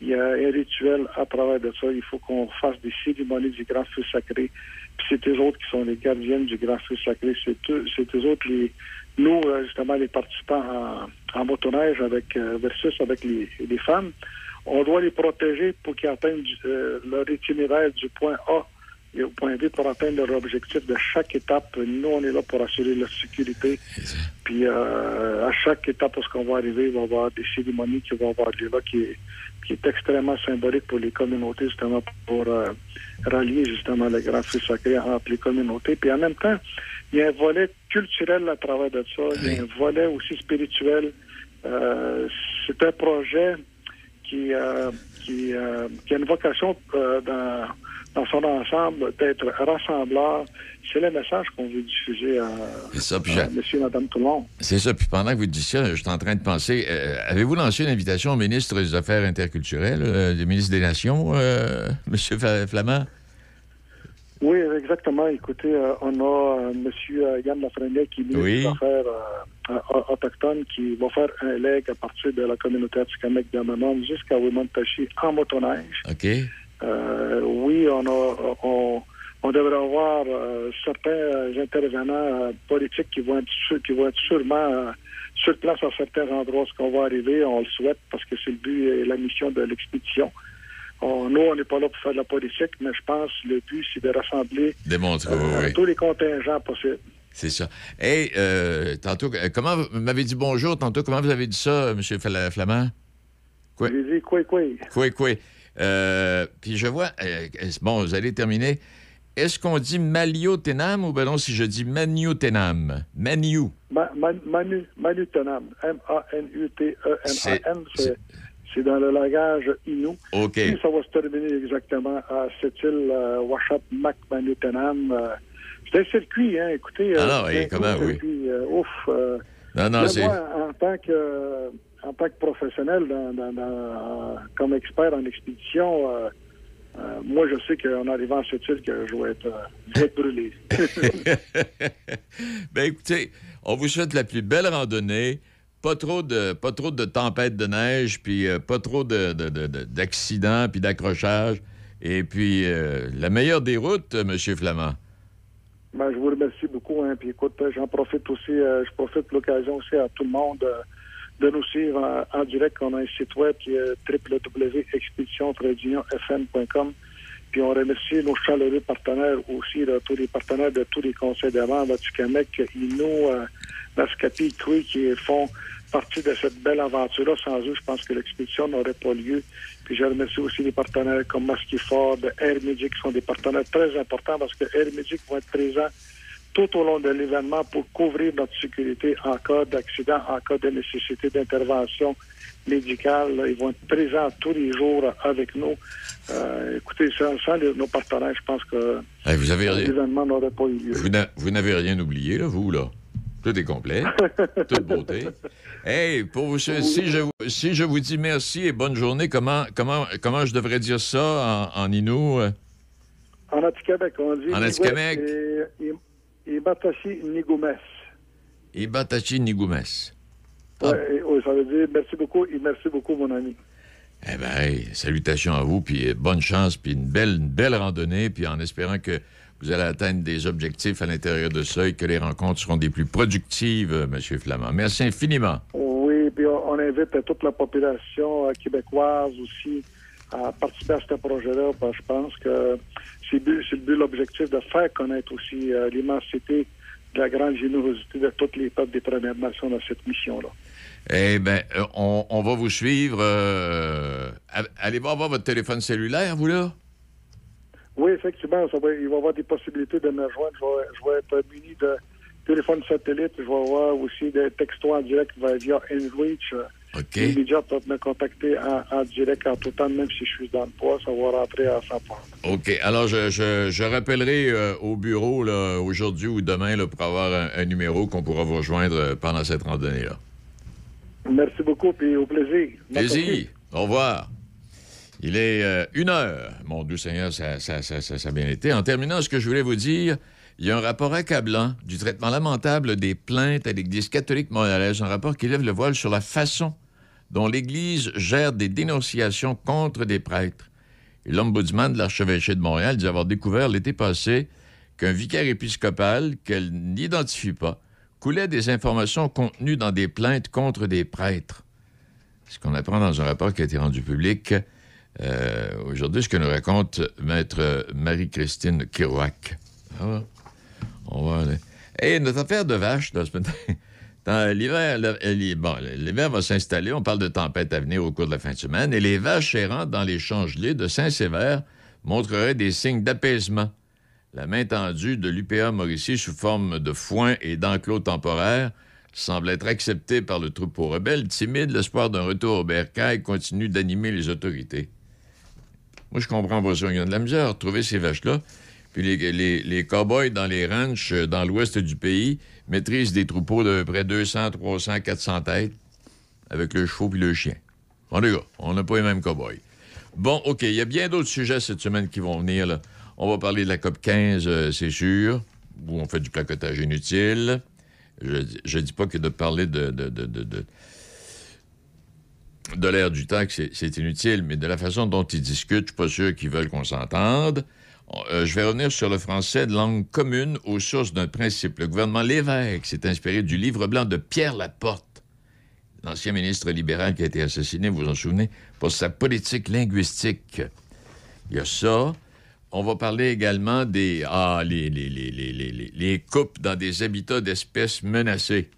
S17: il y a un rituel à travers de ça. Il faut qu'on fasse des cérémonies du grand feu sacré. Puis c'est eux autres qui sont les gardiennes du grand feu sacré. C'est eux, c'est eux autres les nous, euh, justement, les participants en, en motoneige avec versus avec les, les femmes, on doit les protéger pour qu'ils atteignent leur itinéraire du point A et au point de vue pour atteindre leur objectif de chaque étape. Nous, on est là pour assurer leur sécurité. Puis euh, à chaque étape où on va arriver, il va y avoir des cérémonies qui vont avoir lieu là, qui est, qui est extrêmement symbolique pour les communautés, justement, pour euh, rallier justement le grand feu sacré entre les communautés. Puis en même temps, il y a un volet culturel à travers de ça, il y a un volet aussi spirituel. Euh, c'est un projet qui, qui, qui a une vocation dans, dans son ensemble d'être rassembleur. C'est le message qu'on veut diffuser à,
S6: ça, puis
S17: à monsieur, madame, tout le monde.
S6: C'est ça. Puis pendant que vous dites ça, je suis en train de penser. euh, Avez-vous lancé une invitation au ministre des Affaires interculturelles, euh, du ministre des Nations, euh, M. Fa- Flamand?
S17: Oui, exactement. Écoutez, euh, on a euh, monsieur Yann Lafrenière qui est ministre
S6: Oui.
S17: des Affaires autochtones qui va faire un leg à partir de la communauté Atikamek d'Amanon jusqu'à Wimontashi en motoneige.
S6: OK.
S17: Euh, oui, on a, on, on devrait avoir euh, certains euh, intervenants politiques qui vont être, qui vont être sûrement sur place à certains endroits où on va arriver. On le souhaite parce que c'est le but et la mission de l'expédition. On- nous, on n'est pas là pour faire de la politique, mais je pense que le but, c'est de rassembler
S6: Démontre, oui,
S17: euh,
S6: oui.
S17: tous les contingents possibles.
S6: C'est ça. Hey, euh, tantôt, comment vous m'avez dit bonjour tantôt? Comment vous avez dit ça, M. Fla- Flamand?
S17: J'ai dit quoi, quoi?
S6: Quoi, quoi? Euh, puis je vois, euh, bon, vous allez terminer. Est-ce qu'on dit Maliotenam ou ben non, si je dis Maniotenam? Maniou.
S17: Ma- Man- Manu, Manu Tenam, M-A-N-U-T-E-N-A-M, c'est c'est dans le langage Innu.
S6: OK.
S17: Puis ça va se terminer exactement à cette île euh, Mac Manu Tenam. euh, c'est un circuit, hein, écoutez.
S6: Ah non, oui,
S17: un
S6: comment, oui.
S17: circuit, euh, ouf.
S6: Non, non, c'est-
S17: en tant que, en tant que professionnel, dans- dans- dans- comme expert en expédition, euh, euh, moi, je sais qu'en arrivant à cette île, que je vais être, euh, je vais être brûlé.
S6: Ben écoutez, on vous souhaite la plus belle randonnée. Pas trop de, pas trop de tempêtes de neige, puis euh, pas trop de- de- de- de- d'accidents, puis d'accrochages. Et puis, euh, la meilleure des routes, euh, M. Flamand.
S17: Ben, je vous remercie beaucoup. Hein. Puis écoute, euh, j'en profite aussi, euh, je profite de l'occasion aussi à tout le monde euh, de nous suivre en, direct. On a un site web qui est www.expédition-fm.com. Puis on remercie nos chaleureux partenaires aussi, là, tous les partenaires de tous les conseils d'avant, Vaticanec, Inno, euh, Nascapi, Crui, qui font partie de cette belle aventure-là. Sans eux, je pense que l'expédition n'aurait pas lieu. Puis je remercie aussi les partenaires comme Masky Ford, Air Medic, qui sont des partenaires très importants parce que Air Medic vont être présents tout au long de l'événement pour couvrir notre sécurité en cas d'accident, en cas de nécessité d'intervention médicale. Ils vont être présents tous les jours avec nous. Euh, écoutez, sans, sans les- nos partenaires, je pense que
S6: Hey, vous avez rien-
S17: l'événement n'aurait pas eu lieu.
S6: Vous n'a- vous n'avez rien oublié, là, vous, là. Tout est complet. Toute beauté. Hey, pour vous, si, je, vous- si je vous dis merci et bonne journée, comment, comment, comment je devrais dire ça en, en Inou?
S17: En Atikamek, on dit.
S6: En.
S17: Et, et, et Batashi Nigoumes.
S6: Ibatachi Nigoumes. Ah.
S17: Ouais, et- ouais, ça veut dire merci beaucoup et merci beaucoup, mon ami.
S6: Eh bien, hey, salutations à vous, puis euh, bonne chance, puis une belle, une belle randonnée, puis en espérant que vous allez atteindre des objectifs à l'intérieur de ça et que les rencontres seront des plus productives, euh, M. Flamand. Merci infiniment.
S17: Oui, puis on, on invite toute la population euh, québécoise aussi à participer à ce projet-là, parce que je pense que c'est le l'objectif de faire connaître aussi euh, l'immensité de la grande générosité de tous les peuples des Premières Nations dans cette mission-là.
S6: Eh bien, on, on va vous suivre. euh, allez voir votre téléphone cellulaire, vous, là?
S17: Oui, effectivement, ça va, il va y avoir des possibilités de me rejoindre. Je vais, je vais être muni de téléphone satellite. Je vais avoir aussi des textos en direct via InReach. Les peuvent me contacter en, en direct en tout temps, même si je suis dans le poids, ça va rentrer à 100
S6: OK. Alors, je, je- je rappellerai euh, au bureau aujourd'hui ou demain là, pour avoir un, un numéro qu'on pourra vous rejoindre euh, pendant cette randonnée-là.
S17: Merci beaucoup, puis au plaisir.
S6: Plaisir. Au revoir. Il est euh, une heure. Mon doux Seigneur, ça, ça, ça, ça- ça a bien été. En terminant, ce que je voulais vous dire, il y a un rapport accablant du traitement lamentable des plaintes à l'Église catholique montréalaise, un rapport qui lève le voile sur la façon dont l'Église gère des dénonciations contre des prêtres. L'ombudsman de l'archevêché de Montréal dit avoir découvert l'été passé qu'un vicaire épiscopal qu'elle n'identifie pas coulait des informations contenues dans des plaintes contre des prêtres. Ce qu'on apprend dans un rapport qui a été rendu public Euh, aujourd'hui, ce que nous raconte Maître Marie-Christine Kirouac. Ah, on va aller. Et notre affaire de vache, là, ce matin, euh, l'hiver va s'installer. On parle de tempête à venir au cours de la fin de semaine. Et les vaches errantes dans les changelés de Saint-Sévère montreraient des signes d'apaisement. La main tendue de l'UPA Mauricie sous forme de foin et d'enclos temporaires semble être acceptée par le troupeau rebelle. Timide, l'espoir d'un retour au bercail continue d'animer les autorités. Moi, je comprends pas ça. Il de la misère à retrouver ces vaches-là. Puis les, les, les cow-boys dans les ranchs euh, dans l'ouest du pays maîtrisent des troupeaux de près 200, 300, 400 têtes avec le chevaux puis le chien. Bon, les gars, on n'a pas les mêmes cow-boys. Bon, OK, il y a bien d'autres sujets cette semaine qui vont venir. On va parler de la COP 15, euh, c'est sûr, où on fait du placotage inutile. Je ne dis pas que de parler de, de, de, de, de- l'air du temps, c'est- inutile, mais de la façon dont ils discutent, je suis pas sûr qu'ils veulent qu'on s'entende. Euh, je vais revenir sur le français de langue commune aux sources d'un principe. Le gouvernement Lévesque s'est inspiré du livre blanc de Pierre Laporte, l'ancien ministre libéral qui a été assassiné, vous vous en souvenez, pour sa politique linguistique. Il y a ça. On va parler également des ah, les, les, les, les, coupes dans des habitats d'espèces menacées.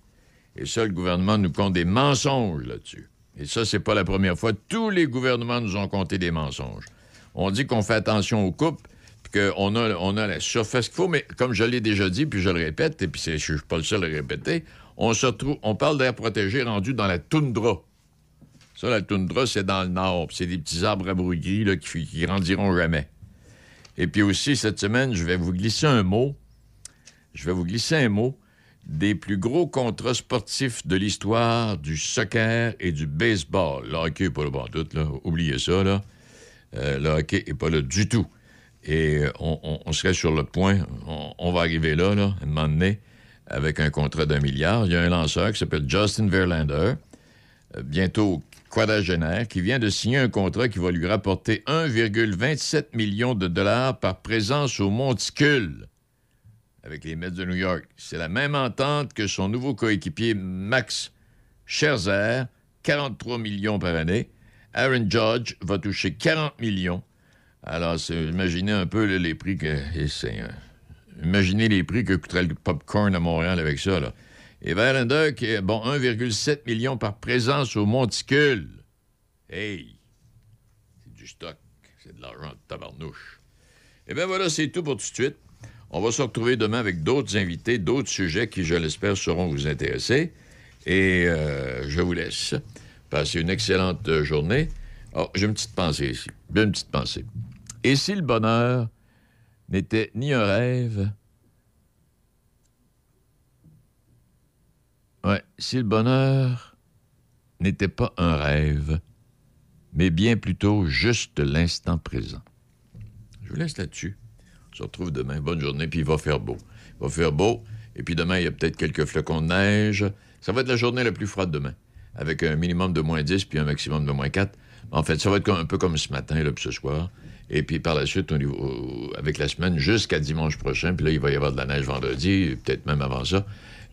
S6: Et ça, le gouvernement nous compte des mensonges là-dessus. Et ça, c'est pas la première fois. Tous les gouvernements nous ont compté des mensonges. On dit qu'on fait attention aux coupes, qu'on a, on a la surface qu'il faut, mais comme je l'ai déjà dit, puis je le répète, et puis je suis pas le seul à le répéter, on se retrouve, on parle d'air protégé rendu dans la toundra. Ça, la toundra, c'est dans le nord. C'est des petits arbres gris là, qui, qui grandiront jamais. Et puis aussi, cette semaine, je vais vous glisser un mot. Je vais vous glisser un mot des plus gros contrats sportifs de l'histoire du soccer et du baseball. Le hockey n'est pas là tout, là. Oubliez ça, là. Euh, le hockey n'est pas là du tout. Et on, serait sur le point, on, on va arriver là, là, à un moment donné, avec un contrat d'un milliard. Il y a un lanceur qui s'appelle Justin Verlander, euh, bientôt quadragénaire, qui vient de signer un contrat qui va lui rapporter 1,27 million de dollars par présence au monticule avec les Mets de New York. C'est la même entente que son nouveau coéquipier Max Scherzer, 43 millions par année. Aaron Judge va toucher 40 millions. Alors, imaginez un peu les prix que... euh, imaginez les prix que coûterait le popcorn à Montréal avec ça. Là. Et Verlander, qui bon, 1,7 million par présence au monticule. Hey! C'est du stock. C'est de l'argent de tabarnouche. Eh bien voilà, c'est tout pour tout de suite. On va se retrouver demain avec d'autres invités, d'autres sujets qui, je l'espère, sauront vous intéresser. Et euh, je vous laisse. Passez une excellente euh, journée. Oh, j'ai une petite pensée ici. Une petite pensée. Et si le bonheur n'était ni un rêve, Ouais, si le bonheur n'était pas un rêve, mais bien plutôt juste l'instant présent. Je vous laisse là-dessus. On se retrouve demain. Bonne journée, puis il va faire beau. Il va faire beau, et puis demain, il y a peut-être quelques flocons de neige. Ça va être la journée la plus froide demain, avec un minimum de moins 10 puis un maximum de moins 4. En fait, ça va être un peu comme ce matin, là, puis ce soir. Et puis par la suite, niveau- avec la semaine jusqu'à dimanche prochain, puis là, il va y avoir de la neige vendredi, peut-être même avant ça.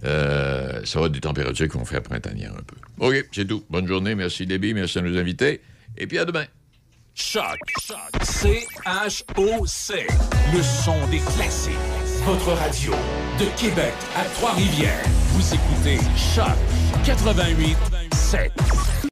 S6: Euh, ça va être des températures qui vont faire printanière un peu. OK, c'est tout. Bonne journée. Merci, Déby. Merci à nos invités. Et puis à demain.
S1: Choc. C-H-O-C. Le son des classiques. Votre radio de Québec à Trois-Rivières. Vous écoutez Choc 88 7.